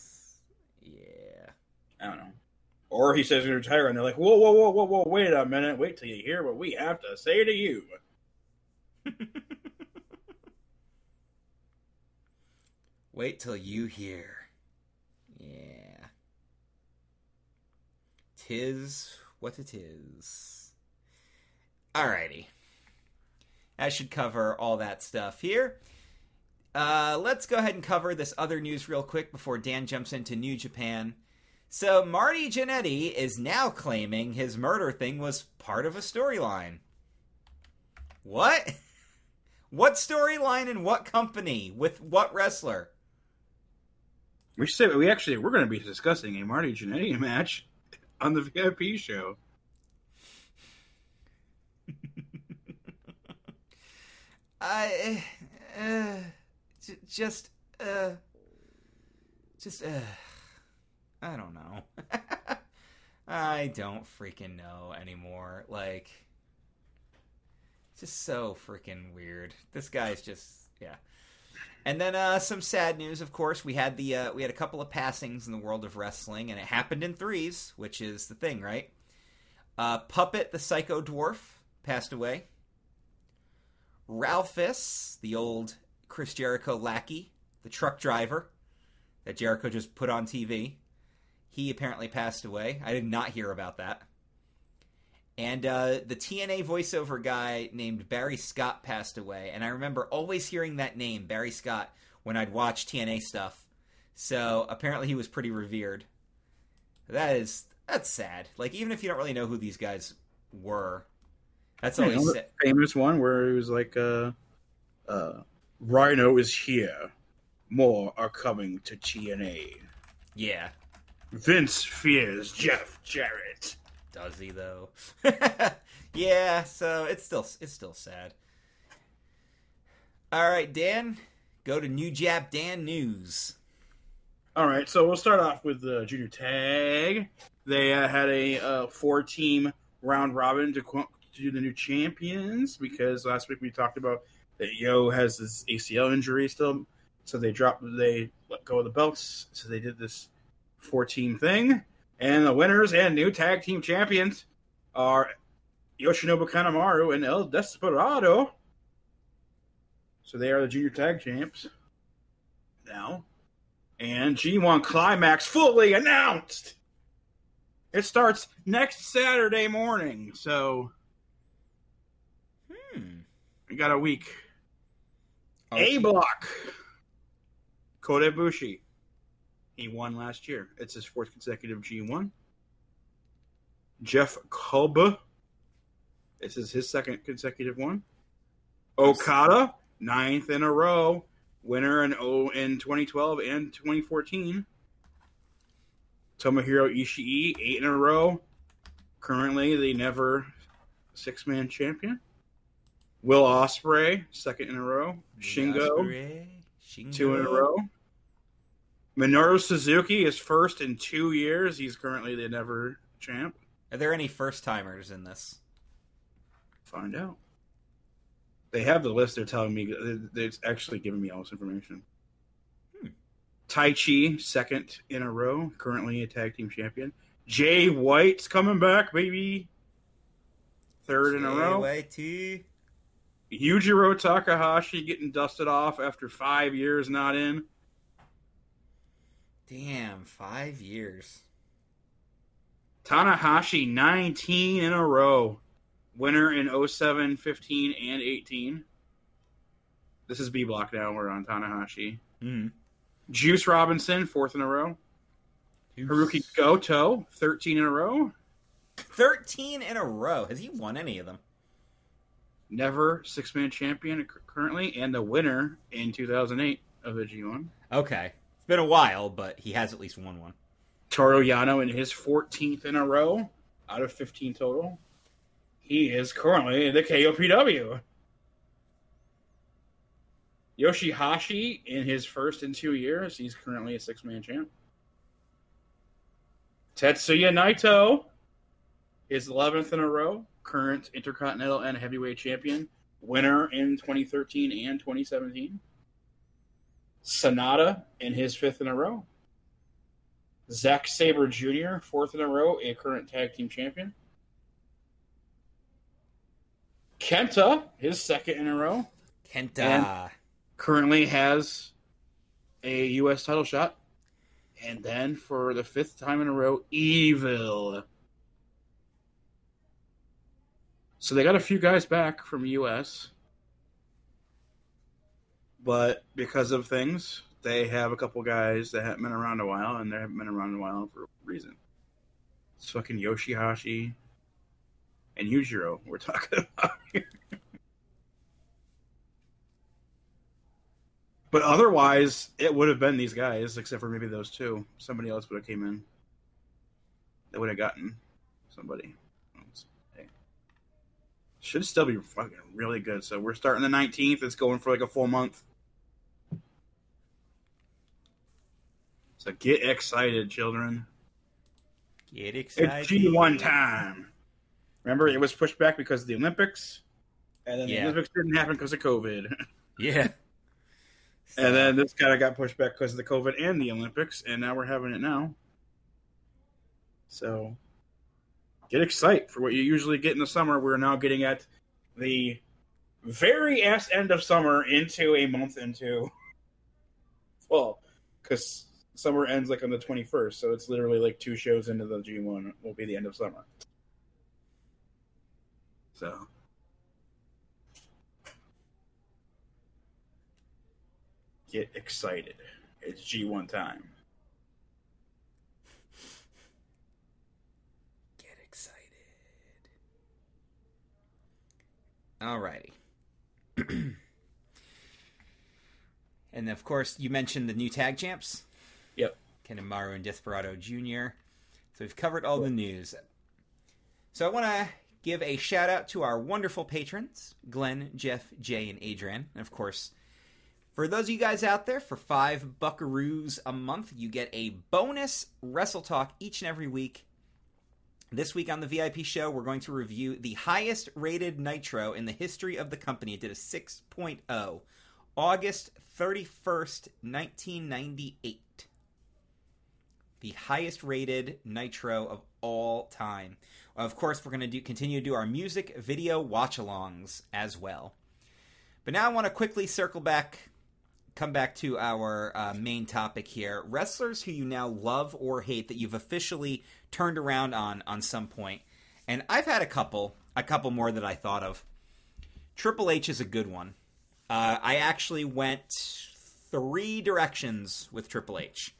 Yeah. I don't know. Or he says he's gonna retire, and they're like, whoa, whoa, whoa, whoa, whoa, wait a minute, wait till you hear what we have to say to you. *laughs* Wait till you hear. Yeah. Tis what it is. Alrighty. That should cover all that stuff here. Uh, let's go ahead and cover this other news real quick before Dan jumps into New Japan. So, Marty Jannetty is now claiming his murder thing was part of a storyline. What? *laughs* What storyline and what company? With what wrestler? We say we actually we're going to be discussing a Marty Jannetty *laughs* match on the VIP show. *laughs* I uh, just uh just uh I don't know. *laughs* I don't freaking know anymore. Like just so freaking weird. This guy's just yeah. And then uh some sad news, of course. We had the uh we had a couple of passings in the world of wrestling and it happened in threes, which is the thing, right? Uh Puppet the Psycho Dwarf passed away. Ralphus, the old Chris Jericho lackey, the truck driver that Jericho just put on TV, he apparently passed away. I did not hear about that. And uh, the TNA voiceover guy named Barry Scott passed away. And I remember always hearing that name, Barry Scott, when I'd watch TNA stuff. So apparently he was pretty revered. That is that's sad. Like even if you don't really know who these guys were, that's always know, famous one where it was like, uh, uh, Rhino is here. More are coming to TNA. Yeah. Vince fears Jeff Jarrett. Does he though? *laughs* yeah, so it's still it's still sad. All right, Dan, go to New Jap Dan News. All right, so we'll start off with the junior tag. They uh, had a uh, four-team round robin to, qu- to do the new champions because last week we talked about that Yo has this ACL injury still, so they dropped they let go of the belts. So they did this four-team thing, and the winners and new tag team champions are Yoshinobu Kanemaru and El Desperado. So they are the junior tag champs now and G1 Climax fully announced. It starts next Saturday morning, so Hmm. we got a week. A block. Kota Ibushi. He won last year. It's his fourth consecutive G1. Jeff Cobb. This is his second consecutive one. Okada, ninth in a row. Winner in oh, in 2012 and 2014. Tomohiro Ishii, eight in a row. Currently, the never six man champion. Will Ospreay, second in a row. Shingo, Shingo. two in a row. Minoru Suzuki is first in two years. He's currently the never champ. Are there any first timers in this? Find out. They have the list. They're telling me they're actually giving me all this information. Hmm. Taichi, second in a row, currently a tag team champion. Jay White's coming back, baby. Third in a row. Yujiro Takahashi getting dusted off after five years not in. Damn, five years. Tanahashi, 19 in a row. Winner in 07, 15, and 18. This is B block now. We're on Tanahashi. Mm. Juice Robinson, fourth in a row. Hirooki Goto, 13 in a row. 13 in a row. Has he won any of them? Never six man champion currently, and the winner in 2008 of the G1. Okay. It's been a while, but he has at least won one. Toru Yano in his 14th in a row out of 15 total. He is currently the KOPW. Yoshi-Hashi in his first in two years, he's currently a six man champ. Tetsuya Naito is 11th in a row, current Intercontinental and Heavyweight Champion, winner in 2013 and 2017. Sanada in his fifth in a row. Zack Sabre Jr., fourth in a row, a current tag team champion. Kenta, his second in a row. Kenta. Currently has a U.S. title shot. And then for the fifth time in a row, Evil. So they got a few guys back from U.S. But because of things, they have a couple guys that haven't been around a while, and they haven't been around a while for a reason. It's fucking Yoshi-Hashi and Yujiro we're talking *laughs* about. But otherwise, it would have been these guys, except for maybe those two. Somebody else would have came in. They would have gotten somebody. Should still be fucking really good. So we're starting the 19th. It's going for like a full month. So get excited, children. Get excited. It's G1 time. Remember, it was pushed back because of the Olympics, and then Yeah. the Olympics didn't happen because of COVID. *laughs* Yeah. And then this kind of got pushed back because of the COVID and the Olympics, and now we're having it now. So get excited for what you usually get in the summer. We're now getting at the very ass end of summer into a month into *laughs* fall because summer ends like on the 21st. So it's literally like two shows into the G1 will be the end of summer. So get excited. It's G1 time. Get excited. Alrighty. *clears throat* and of course, you mentioned the new tag champs. Yep. Kanemaru and Desperado Jr. So we've covered all the news. So I want to give a shout out to our wonderful patrons Glenn, Jeff, Jay, and Adrian. And of course, for those of you guys out there, for five buckaroos a month, you get a bonus Wrestle Talk each and every week. This week on the VIP show, we're going to review the highest rated Nitro in the history of the company. It did a 6.0, August 31st, 1998. The highest rated Nitro of all time. Of course, we're going to do continue to do our music video watch alongs as well. But now I want to quickly circle back, come back to our uh, main topic here: wrestlers who you now love or hate that you've officially turned around on on some point. And I've had a couple, a couple more that I thought of. Triple H is a good one. Uh, I actually went three directions with Triple H.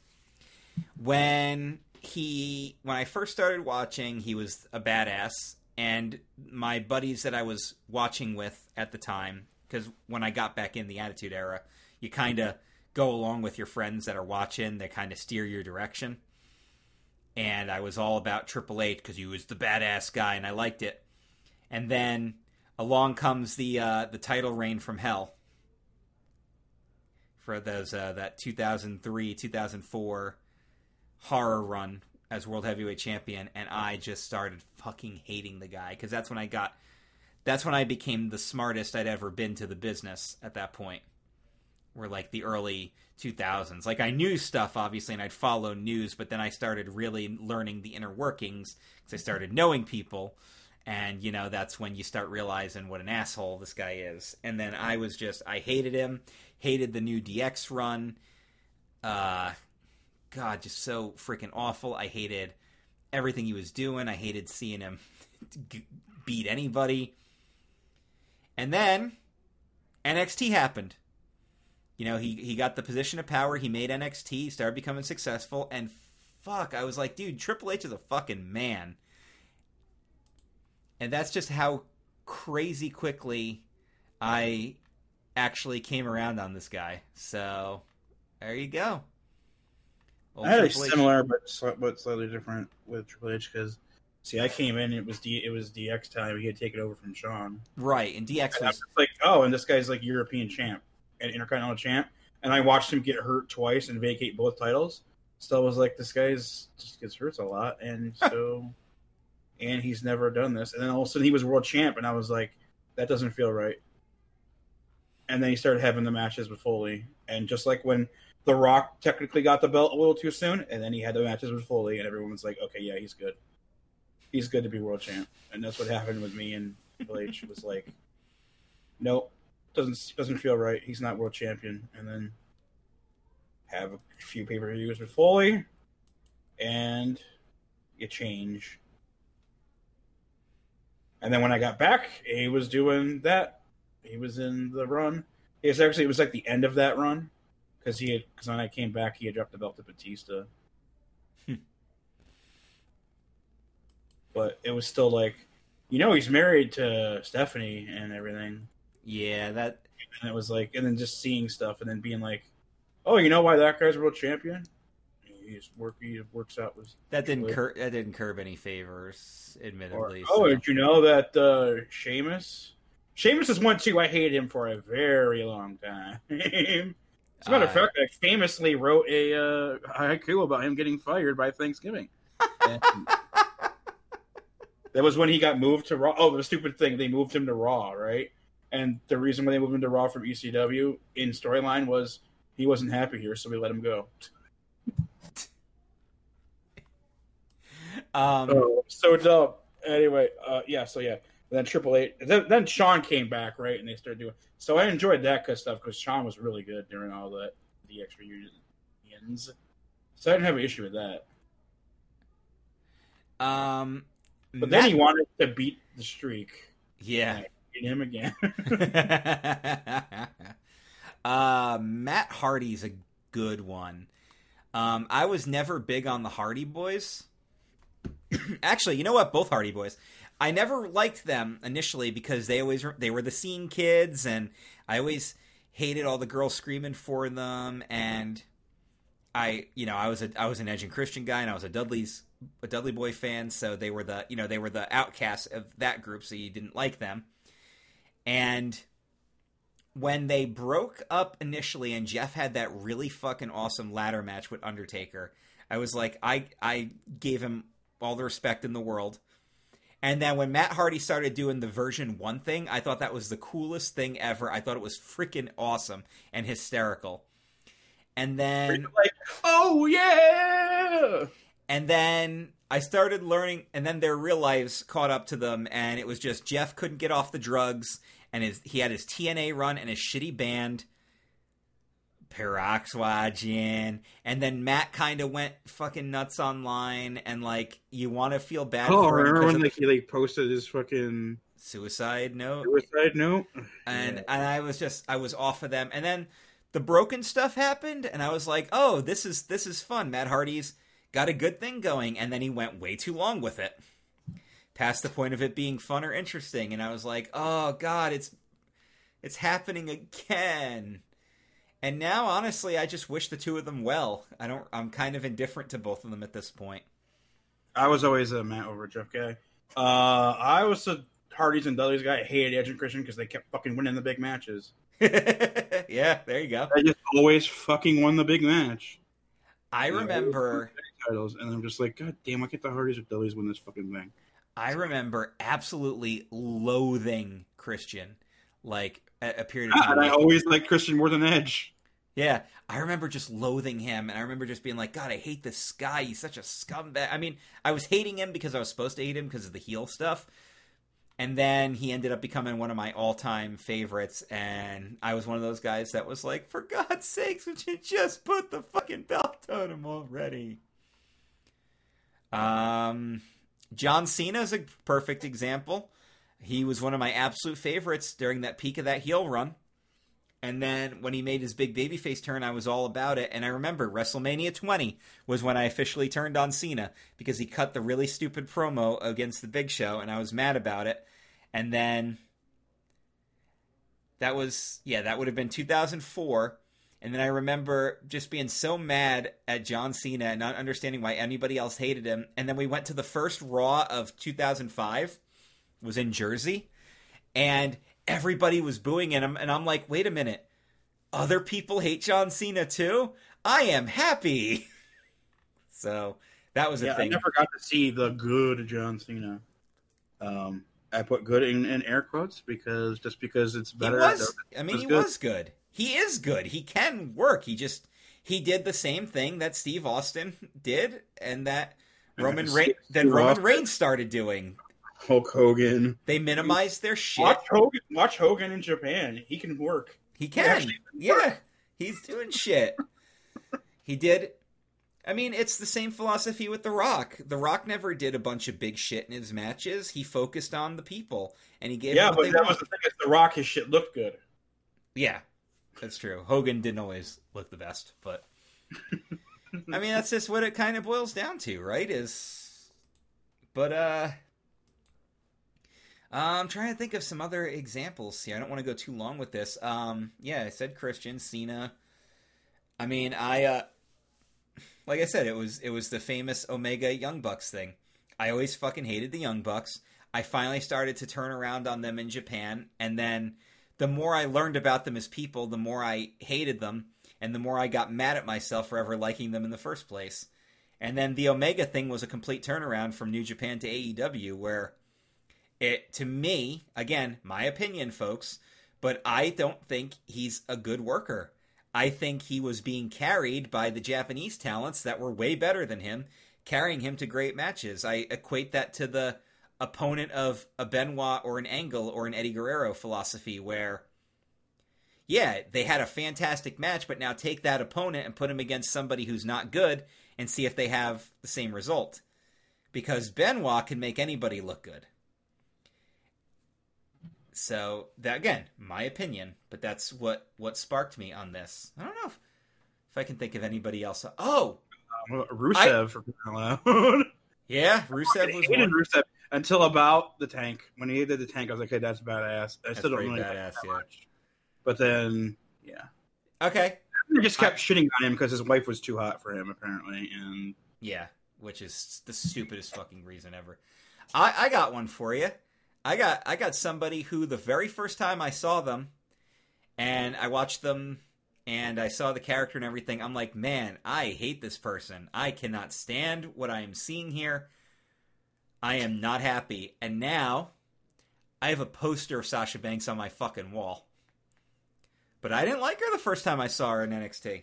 When he, when I first started watching, he was a badass, and my buddies that I was watching with at the time, because when I got back in the Attitude Era, you kind of go along with your friends that are watching. They kind of steer your direction. And I was all about Triple H because he was the badass guy, and I liked it. And then along comes the uh, the title reign from Hell for those uh, that 2003 2004 horror run as world heavyweight champion, and I just started fucking hating the guy because that's when I got that's when I became the smartest I'd ever been to the business at that point. Were like the early 2000s. Like I knew stuff obviously and I'd follow news, but then I started really learning the inner workings cuz I started knowing people and you know that's when you start realizing what an asshole this guy is. And then I was just I hated him, hated the new DX run. Uh God, just so freaking awful. I hated everything he was doing. I hated seeing him *laughs* beat anybody. And then NXT happened. You know, he he got the position of power. He made NXT. He started becoming successful. And fuck, I was like, dude, Triple H is a fucking man. And that's just how crazy quickly I actually came around on this guy. So there you go. Old I had Triple a H. similar but but slightly different with Triple H because see, I came in it was D it was DX time. He had taken over from Shawn. Right, and DX and was like, oh, and this guy's like European champ and Intercontinental champ, and I watched him get hurt twice and vacate both titles. So I was like, this guy's just gets hurt a lot, and so, and he's never done this. And then all of a sudden he was world champ, and I was like, that doesn't feel right and then he started having the matches with Foley. And just like when The Rock technically got the belt a little too soon, and then he had the matches with Foley, and everyone was like, okay, yeah, he's good. He's good to be world champ. And that's what happened with me and Triple H was like, nope, doesn't doesn't feel right. He's not world champion. And then have a few pay per views with Foley, and you change. And then when I got back, he was doing that he was in the run. It was actually it was like the end of that run because he had because when I came back he had dropped the belt to Batista. Hmm. but it was still like, you know, he's married to Stephanie and everything. Yeah, that. And it was like, and then just seeing stuff, and then being like, oh, you know why that guy's world champion? He's work. He works out with that didn't cur- that didn't curb any favors, admittedly. Or, oh, did you know that uh Sheamus Sheamus is one too. I hated him for a very long time. *laughs* As a matter of uh, fact, I famously wrote a uh, haiku about him getting fired by Thanksgiving. *laughs* that was when he got moved to Raw. Oh, the stupid thing, they moved him to Raw, right? And the reason why they moved him to Raw from ECW in storyline was he wasn't happy here, so we let him go. *laughs* Um, oh, so dumb. Anyway, uh, yeah, so yeah, and then Triple H, then, then Shawn came back, right? And they started doing. So I enjoyed that kind of stuff because Shawn was really good during all that the extra unions. So I didn't have an issue with that. Um, but Matt... then he wanted to beat the streak. Yeah, him again. *laughs* *laughs* uh, Matt Hardy's a good one. Um, I was never big on the Hardy Boys. *clears throat* Actually, you know what? Both Hardy Boys. I never liked them initially because they always they were the scene kids, and I always hated all the girls screaming for them. And I, you know, I was a I was an Edge and Christian guy, and I was a Dudley's a Dudley Boy fan, so they were the you know they were the outcasts of that group, so you didn't like them. And when they broke up initially, and Jeff had that really fucking awesome ladder match with Undertaker, I was like, I I gave him all the respect in the world. And then when Matt Hardy started doing the version one thing, I thought that was the coolest thing ever. I thought it was freaking awesome and hysterical. And then like, oh yeah. And then I started learning and then their real lives caught up to them and it was just Jeff couldn't get off the drugs and his he had his TNA run and his shitty band. Peroxygen. And then matt kind of went fucking nuts online and like you want to feel bad oh for remember when like he like posted his fucking suicide note? Suicide note? And yeah. and i was just i was off of them. And then the broken stuff happened and i was like oh this is this is fun matt hardy's got a good thing going and then he went way too long with it past the point of it being fun or interesting and i was like oh god it's it's happening again and now, honestly, I just wish the two of them well. I don't. I'm kind of indifferent to both of them at this point. I was always a Matt over Jeff guy. Uh, I was a Hardys and Dudley's guy. I hated Edge and Christian because they kept fucking winning the big matches. *laughs* yeah, there you go. I just always fucking won the big match. I remember titles, and I'm just like, God damn! I get the Hardys or Dudley's win this fucking thing. I remember absolutely loathing Christian like a, a period of ah, time. and I always like Christian more than Edge. Yeah, I remember just loathing him, and I remember just being like, "God, I hate this guy. He's such a scumbag." I mean, I was hating him because I was supposed to hate him because of the heel stuff, And then he ended up becoming one of my all-time favorites, and I was one of those guys that was like, "For God's sakes, would you just put the fucking belt on him already?" Um, John Cena is a perfect example. He was one of my absolute favorites during that peak of that heel run. And then when he made his big babyface turn, I was all about it. And I remember WrestleMania 20 was when I officially turned on Cena because he cut the really stupid promo against the Big Show, and I was mad about it. And then that was, yeah, that would have been 2004. And then I remember just being so mad at John Cena and not understanding why anybody else hated him. And then we went to the first Raw of 2005, was in Jersey, and everybody was booing him. And I'm like, wait a minute, other people hate John Cena too? I am happy. *laughs* so that was a yeah, thing. I never got to see the good John Cena. Um, I put good in, in air quotes because just because it's better. was. I mean, he good. was good. He is good. He can work. He just he did the same thing that Steve Austin *laughs* did, and that Roman Reigns then Steve Roman Reigns started doing. Hulk Hogan. They minimized their shit. Watch Hogan. Watch Hogan in Japan. He can work. He can. actually Yeah, he's doing shit. he did. I mean, it's the same philosophy with The Rock. The Rock never did a bunch of big shit in his matches. He focused on the people, and he gave. Yeah, but that wanted. was the thing. Is the Rock, his shit looked good. Yeah, that's true. Hogan didn't always look the best, but I mean that's just what it kind of boils down to, right? Is but uh I'm trying to think of some other examples here. I don't want to go too long with this. Um yeah, I said Christian, Cena. I mean, I uh like I said, it was it was the famous Omega Young Bucks thing. I always fucking hated the Young Bucks. I finally started to turn around on them in Japan, and then the more I learned about them as people, the more I hated them, and the more I got mad at myself for ever liking them in the first place. And then the Omega thing was a complete turnaround from New Japan to AEW, where it, to me, again, my opinion, folks, but I don't think he's a good worker. I think he was being carried by the Japanese talents that were way better than him, carrying him to great matches. I equate that to the opponent of a Benoit or an Angle or an Eddie Guerrero philosophy where yeah, they had a fantastic match, but now take that opponent and put him against somebody who's not good and see if they have the same result. Because Benoit can make anybody look good. So that again, my opinion, but that's what what sparked me on this. I don't know if, if I can think of anybody else. Oh, Rusev for crying out loud. *laughs* yeah, Rusev I was one. Rusev until about the tank. When he did the tank, I was like, "Hey, that's badass." I That's still don't really badass, yeah. much. But then, yeah, Okay, they just kept shitting on him because his wife was too hot for him, apparently. And Yeah, which is the stupidest fucking reason ever. I, I got one for you. I got I got somebody who the very first time I saw them, and I watched them, and I saw the character and everything. I'm like, man, I hate this person. I cannot stand what I am seeing here. I am not happy. And now, I have a poster of Sasha Banks on my fucking wall. But I didn't like her the first time I saw her in NXT.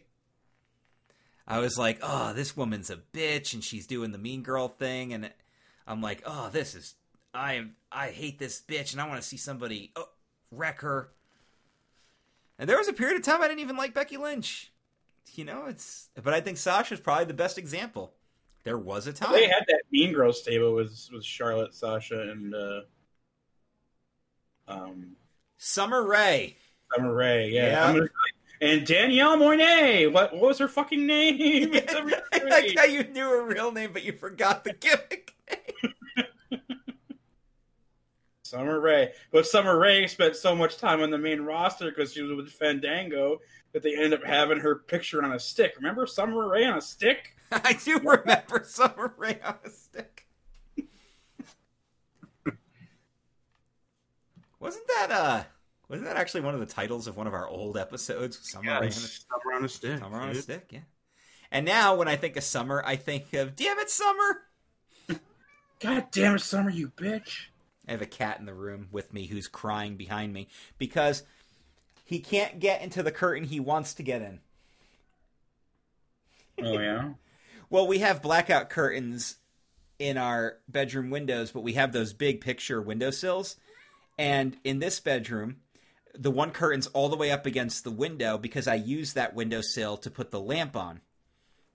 I was like, oh, this woman's a bitch and she's doing the mean girl thing. And I'm like, oh, this is, I am, I hate this bitch and I want to see somebody oh, wreck her. And there was a period of time I didn't even like Becky Lynch. You know, it's, but I think Sasha's probably the best example. There was a time. they had that Mean Girl stable with with Charlotte, Sasha, and uh, um, Summer Rae. Summer Rae. Yeah, Yeah. And Danielle Moinet. What, what was her fucking name? It's a real I name. like how you knew her real name, but you forgot the gimmick. *laughs* Summer Rae. But Summer Rae spent so much time on the main roster because she was with Fandango that they ended up having her picture on a stick. Remember Summer Rae on a stick? *laughs* I do remember Summer Rae on a stick. wasn't that uh wasn't that actually one of the titles of one of our old episodes? Summer Rae on a, Summer on a stick. Summer on a stick, yeah. And now when I think of summer, I think of damn it, summer. *laughs* God damn it, Summer, you bitch. I have a cat in the room with me who's crying behind me because he can't get into the curtain he wants to get in. Oh yeah. Well, we have blackout curtains in our bedroom windows, but we have those big picture windowsills. And in this bedroom, the one curtain's all the way up against the window because I use that windowsill to put the lamp on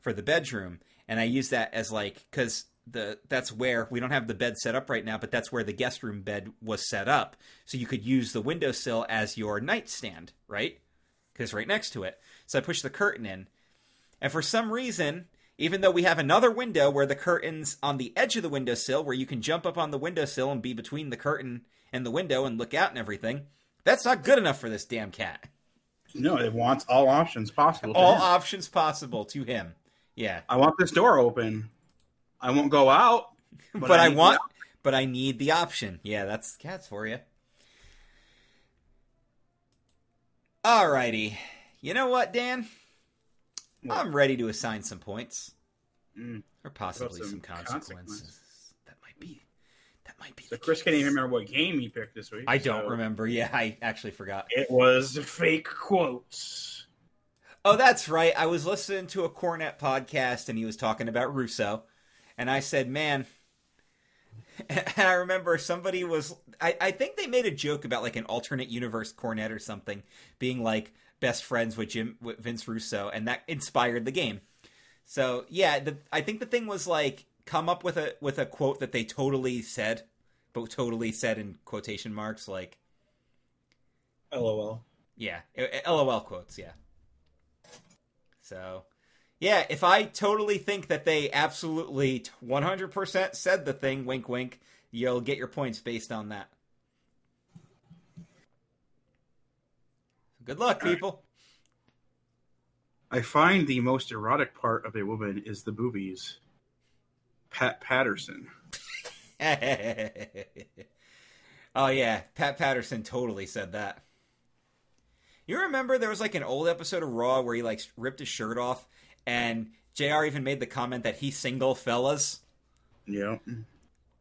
for the bedroom, and I use that as like because the that's where we don't have the bed set up right now, but that's where the guest room bed was set up, so you could use the windowsill as your nightstand, right? Because right next to it. So I push the curtain in, and for some reason, even though we have another window where the curtain's on the edge of the windowsill, where you can jump up on the windowsill and be between the curtain and the window and look out and everything, that's not good enough for this damn cat. No, it wants all options possible. All him. options possible to him. Yeah. I want this door open. I won't go out, *laughs* But, I, need want but I need the option. Yeah, that's cats for you. Alrighty. You know what, Dan? What? I'm ready to assign some points. Mm. Or possibly some some consequences. consequences. That might be that might be So the Chris case. can't even remember what game he picked this week. I don't remember. Yeah, I actually forgot. It was fake quotes. Oh, that's right. I was listening to a Cornette podcast and he was talking about Russo. And I said, man, *laughs* and I remember somebody was, I, I think they made a joke about like an alternate universe Cornette or something being like best friends with Jim, with Vince Russo. And that inspired the game. So yeah, the, I think the thing was like come up with a, with a quote that they totally said, but totally said in quotation marks, like, LOL. yeah, LOL quotes, yeah. So, yeah, if I totally think that they absolutely 100% said the thing, wink wink, you'll get your points based on that. Good luck, people. I find the most erotic part of a woman is the boobies. Pat Patterson. *laughs* oh yeah, Pat Patterson totally said that. You remember there was like an old episode of Raw where he like ripped his shirt off, and Jr. even made the comment that he's single, fellas. Yeah.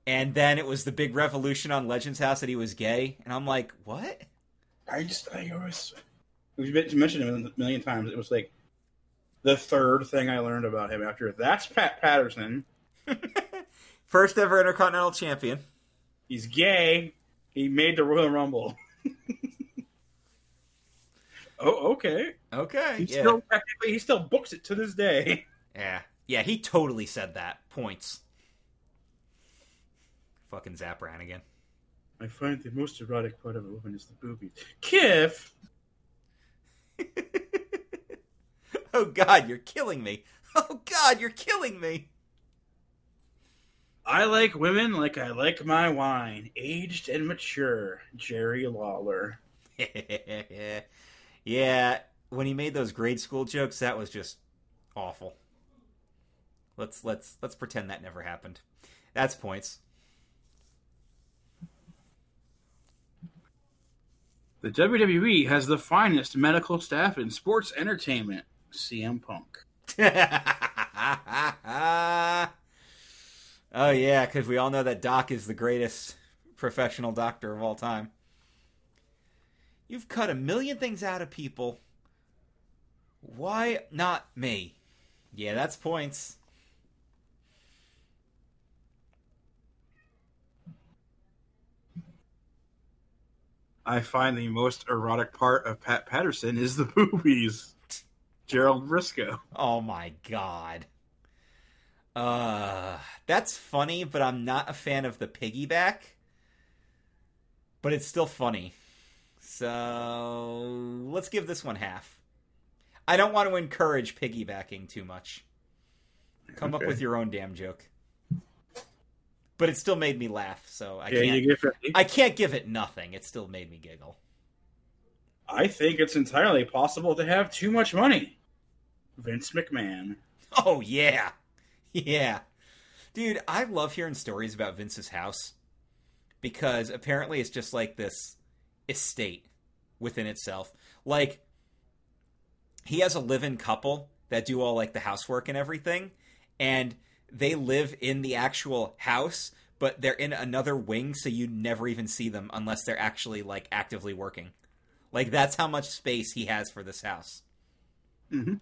And then it was the big revolution on Legends House that he was gay, and I'm like, what? I just I always we've been- mentioned him a million times. It was like the third thing I learned about him after that's Pat Patterson. *laughs* First ever Intercontinental Champion. He's gay. He made the Royal Rumble. *laughs* oh, okay. Okay, He yeah, still technically he still books it to this day. *laughs* yeah, yeah. He totally said that. Points. Fucking Zapp Brannigan. I find the most erotic part of a woman is the boobies. Kiff. *laughs* oh God, you're killing me. Oh God, you're killing me. I like women like I like my wine, aged and mature. Jerry Lawler. *laughs* yeah, when he made those grade school jokes, that was just awful. Let's let's let's pretend that never happened. That's points. The WWE has the finest medical staff in sports entertainment. CM Punk. *laughs* oh yeah, because we all know that Doc is the greatest professional doctor of all time. You've cut a million things out of people. Why not me? Yeah, that's points. I find the most erotic part of Pat Patterson is the *laughs* boobies. Gerald Brisco. Oh my god. Uh, that's funny, but I'm not a fan of the piggyback. But it's still funny. So let's give this one half. I don't want to encourage piggybacking too much. Come up with your own damn joke. But it still made me laugh, so I Yeah, can't. it. I can't give it nothing. It still made me giggle. I think it's entirely possible to have too much money. Vince McMahon. Oh yeah, yeah, dude. I love hearing stories about Vince's house because apparently it's just like this estate within itself. Like he has a live-in couple that do all like the housework and everything, and they live in the actual house, but they're in another wing, so you never even see them unless they're actually like actively working. Like that's how much space he has for this house. Mm-hmm.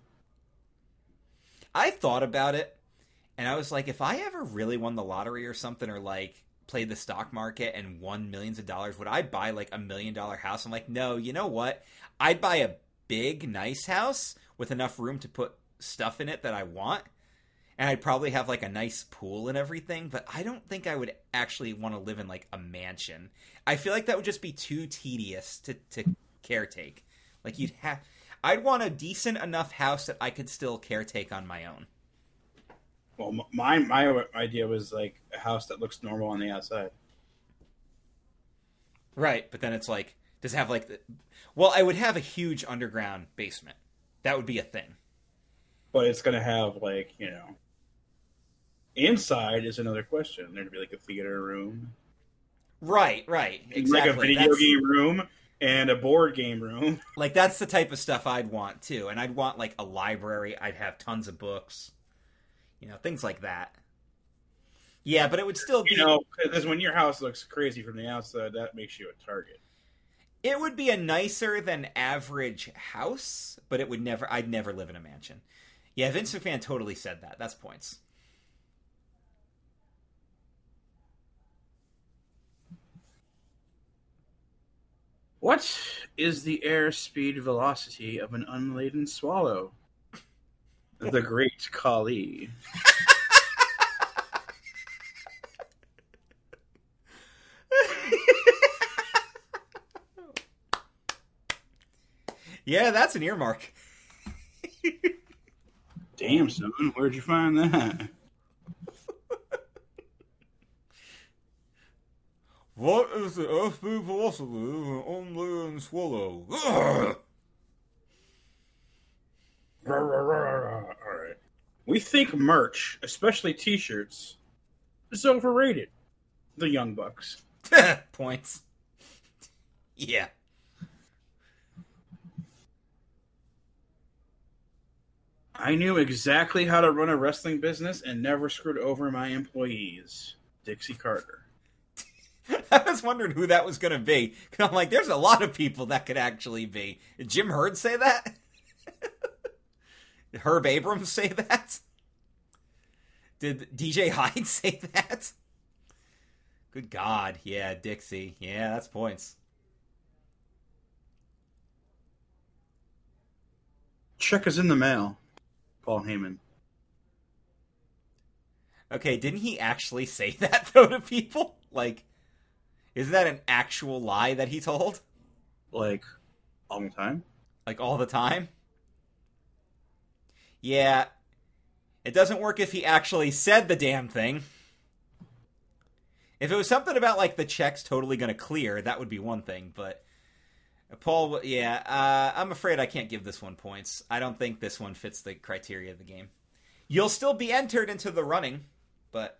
I thought about it and I was like, if I ever really won the lottery or something, or like played the stock market and won millions of dollars, would I buy like a million dollar house? I'm like, no, you know what? I'd buy a big, nice house with enough room to put stuff in it that I want. And I'd probably have like a nice pool and everything, but I don't think I would actually want to live in like a mansion. I feel like that would just be too tedious to, to caretake. Like you'd have I'd want a decent enough house that I could still caretake on my own. Well, my my idea was like a house that looks normal on the outside. Right, but then it's like does it have like the Well, I would have a huge underground basement. That would be a thing. But it's gonna have like you know. Inside is another question. There'd be like a theater room, Right, right. Exactly. like a video That's- game room, and a board game room. *laughs* Like that's the type of stuff I'd want too, and I'd want like a library. I'd have tons of books, you know, things like that. Yeah, but it would still be You know, because when your house looks crazy from the outside, that makes you a target. it would be a nicer than average house, but it would never. I'd never live in a mansion. Yeah, Vince McMahon totally said that. That's points. What is the airspeed velocity of an unladen swallow? The Great Khali. yeah, that's an earmark. Damn, son, where'd you find that? What is the airspeed velocity of an unladen swallow? All right. We think merch, especially T-shirts, is overrated. The Young Bucks. *laughs* points. Yeah. I knew exactly how to run a wrestling business and never screwed over my employees. Dixie Carter. *laughs* I was wondering who that was going to be. 'Cause I'm like, there's a lot of people that could actually be. Did Jim Herd say that? Did *laughs* Herb Abrams say that? Did DJ Hyde *laughs* say that? Good God. Yeah, Dixie. Yeah, that's points. Check is in the mail. Paul Heyman. Okay, didn't he actually say that, though, to people? Like, is that an actual lie that he told? Like, all the time? Like, all the time? Yeah. It doesn't work if he actually said the damn thing. If it was something about, like, the check's totally gonna clear, that would be one thing, but. Paul, yeah, uh, I'm afraid I can't give this one points. I don't think this one fits the criteria of the game. You'll still be entered into the running, but.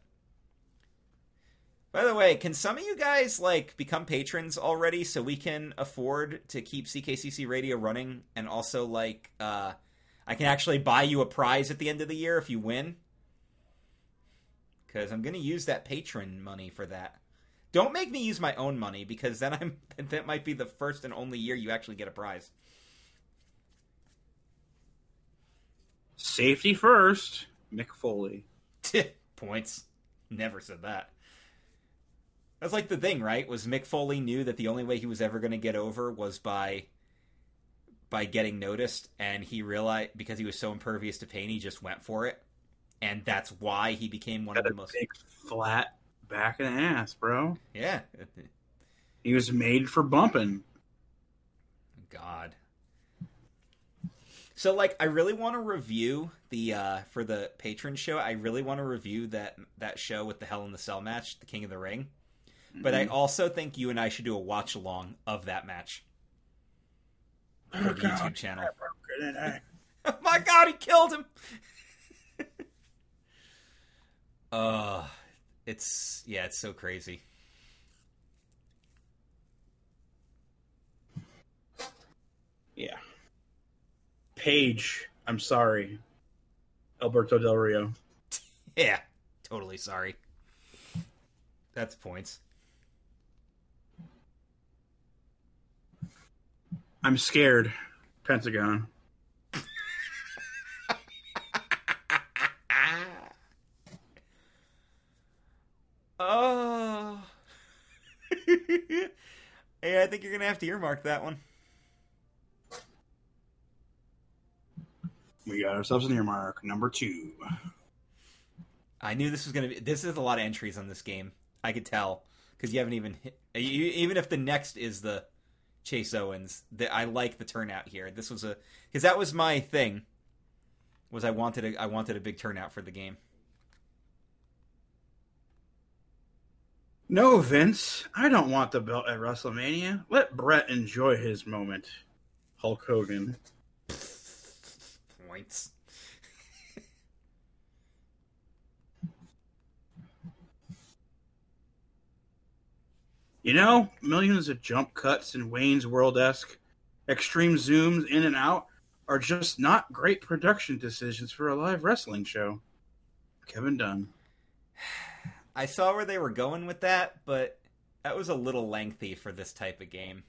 By the way, can some of you guys like become patrons already so we can afford to keep CKCC Radio running and also like uh I can actually buy you a prize at the end of the year if you win? Cuz I'm going to use that patron money for that. Don't make me use my own money because then I'm *laughs* that might be the first and only year you actually get a prize. Safety first. Mick Foley. *laughs* Points. Never said that. That's like the thing, right? Was Mick Foley knew that the only way he was ever going to get over was by by getting noticed, and he realized because he was so impervious to pain, he just went for it, and that's why he became one of the most. big flat back of the ass, bro. Yeah, He was made for bumping. God. So like I really want to review the uh for the patron show. I really want to review that that show with the Hell in the Cell match, the King of the Ring. But I also think you and I should do a watch along of that match for the YouTube channel. *laughs* Oh my god, he killed him. *laughs* uh it's yeah, it's so crazy. Yeah. Page, I'm sorry. Alberto Del Rio. *laughs* Yeah, totally sorry. That's points. I'm scared, Pentagon. *laughs* oh. *laughs* hey, I think you're going to have to earmark that one. We got ourselves an earmark, number two. I knew this was going to be. This is a lot of entries on this game. I could tell. Because you haven't even hit. Even if the next is the Chase Owens. The, I like the turnout here. This was a because that was my thing. Was I wanted a I wanted a big turnout for the game. No, Vince, I don't want the belt at WrestleMania. Let Brett enjoy his moment. Hulk Hogan. Points. You know, millions of jump cuts and Wayne's World esque extreme zooms in and out are just not great production decisions for a live wrestling show. Kevin Dunn. *sighs* I saw where they were going with that, but that was a little lengthy for this type of game.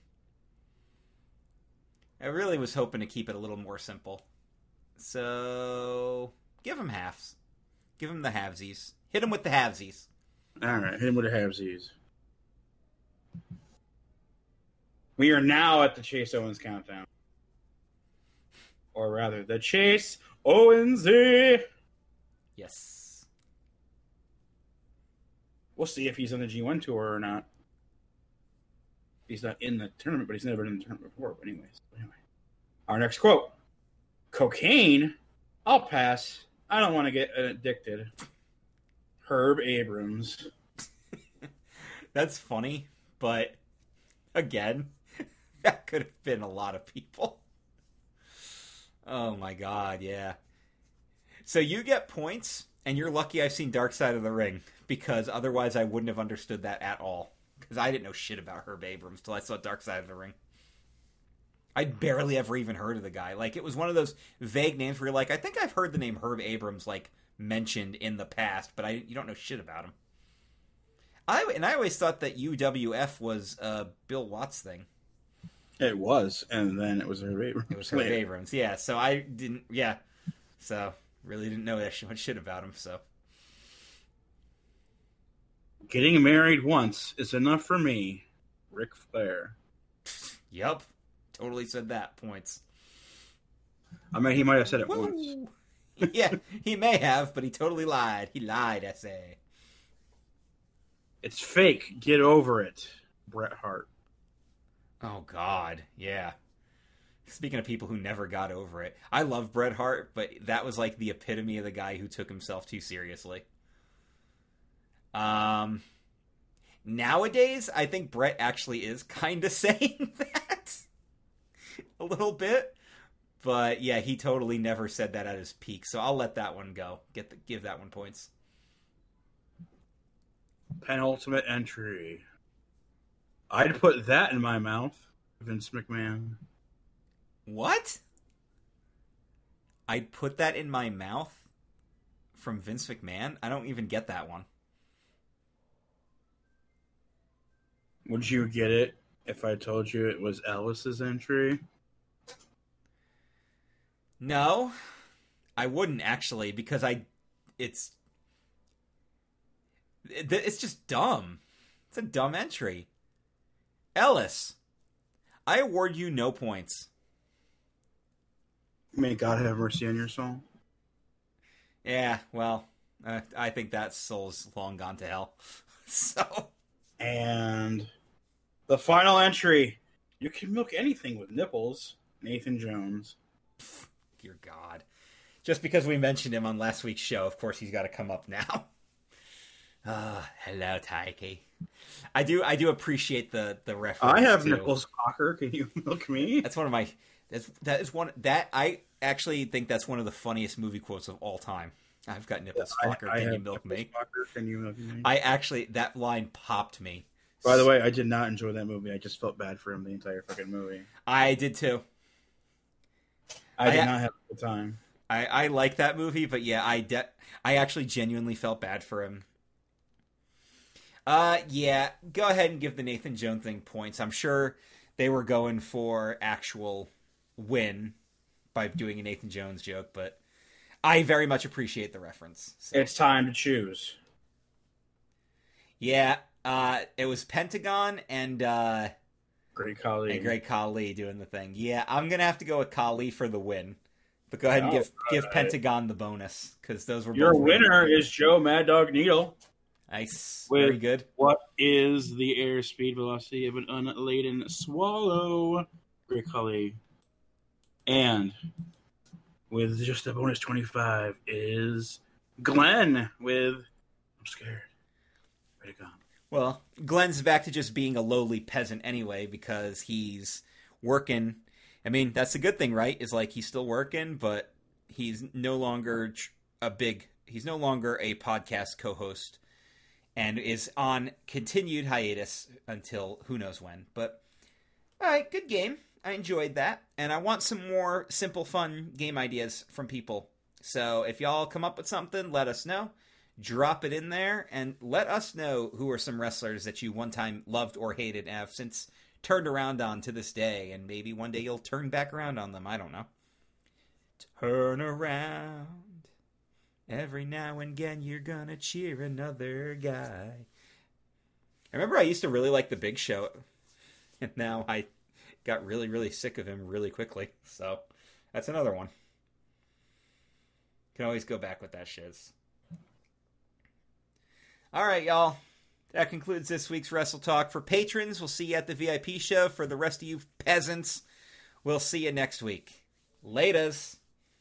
I really was hoping to keep it a little more simple. So, give him halves. Give him the halvesies. Hit him with the halvesies. All right, hit him with the halvesies. We are now at the Chase Owens countdown. Or rather, the Chase Owens. Yes. We'll see if he's on the G1 tour or not. He's not in the tournament, but he's never been in the tournament before. But anyways, anyway. Our next quote. Cocaine? I'll pass. I don't want to get addicted. Herb Abrams. *laughs* That's funny, but again, *laughs* that could have been a lot of people. Oh my god, yeah. So you get points, and you're lucky I've seen Dark Side of the Ring, because otherwise I wouldn't have understood that at all. Because I didn't know shit about Herb Abrams till I saw Dark Side of the Ring. I'd barely ever even heard of the guy. Like, it was one of those vague names where you're like, I think I've heard the name Herb Abrams, like, mentioned in the past, but I you don't know shit about him. I and I always thought that UWF was a Bill Watts thing. It was, and then it was Herb Abrams. It was Herb Abrams, yeah. So I didn't, yeah. So really didn't know that *laughs* much shit about him. So getting married once is enough for me, Ric Flair. *laughs* Yep, totally said that. Points. I mean, he might have said it Woo! once. *laughs* yeah, he may have, but he totally lied. He lied, I say. It's fake. Get over it, Bret Hart. Oh God, yeah. Speaking of people who never got over it, I love Bret Hart, but that was like the epitome of the guy who took himself too seriously. Um, nowadays, I think Bret actually is *laughs* kind of saying *laughs* that a little bit, but yeah, he totally never said that at his peak. So I'll let that one go. Get the, give that one points. Penultimate entry. I'd put that in my mouth, Vince McMahon. What? I'd put that in my mouth from Vince McMahon? I don't even get that one. Would you get it if I told you it was Ellis's entry? No, I wouldn't actually because I it's it's just dumb. It's a dumb entry. Ellis, I award you no points. May God have mercy on your soul. Yeah, well, uh, I think that soul's long gone to hell. *laughs* so, and the final entry, you can milk anything with nipples. Nathan Jones. Dear God. Just because we mentioned him on last week's show, of course he's got to come up now. *laughs* Ah, uh, hello, Taiki. I do, I do appreciate the the reference. I have to, nipples, Focker. Can you *laughs* milk me? That's one of my. That's that is one that I actually think that's one of the funniest movie quotes of all time. I've got nipples, Yeah, I- I can you milk nipples, me? Focker. Can you milk me? I actually that line popped me. By the way, I did not enjoy that movie. I just felt bad for him the entire fucking movie. I did too. I did I- not have a good time. I I like that movie, but yeah, I de- I actually genuinely felt bad for him. Uh, yeah, go ahead and give the Nathan Jones thing points. I'm sure they were going for actual win by doing a Nathan Jones joke, but I very much appreciate the reference. So, It's time to choose. yeah, uh, it was Pentagon and uh, Great Khali. and Great Khali doing the thing. Yeah, I'm gonna have to go with Khali for the win. But go ahead and give give Alright. Pentagon the bonus because those were Your winner is Joe Mad Dog Needle. Nice, with- very good. What is the airspeed velocity of an unladen swallow? Great Khali. And with just a bonus 25 is Glenn with I'm scared. Ready to go. Well, Glenn's back to just being a lowly peasant anyway because he's working. I mean, that's the good thing, right? Is like he's still working, but he's no longer a big. He's no longer a podcast co-host, and is on continued hiatus until who knows when. But all right, good game. I enjoyed that, and I want some more simple, fun game ideas from people. So if y'all come up with something, let us know drop it in there and let us know who are some wrestlers that you one time loved or hated and have since turned around on to this day and maybe one day you'll turn back around on them i don't know turn around every now and again you're gonna cheer another guy i remember i used to really like the big show *laughs* and now i got really really sick of him really quickly so that's another one can always go back with that shiz all right, y'all. That concludes this week's Wrestle Talk. For patrons, we'll see you at the VIP show. For the rest of you peasants, we'll see you next week. Laters.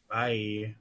Bye.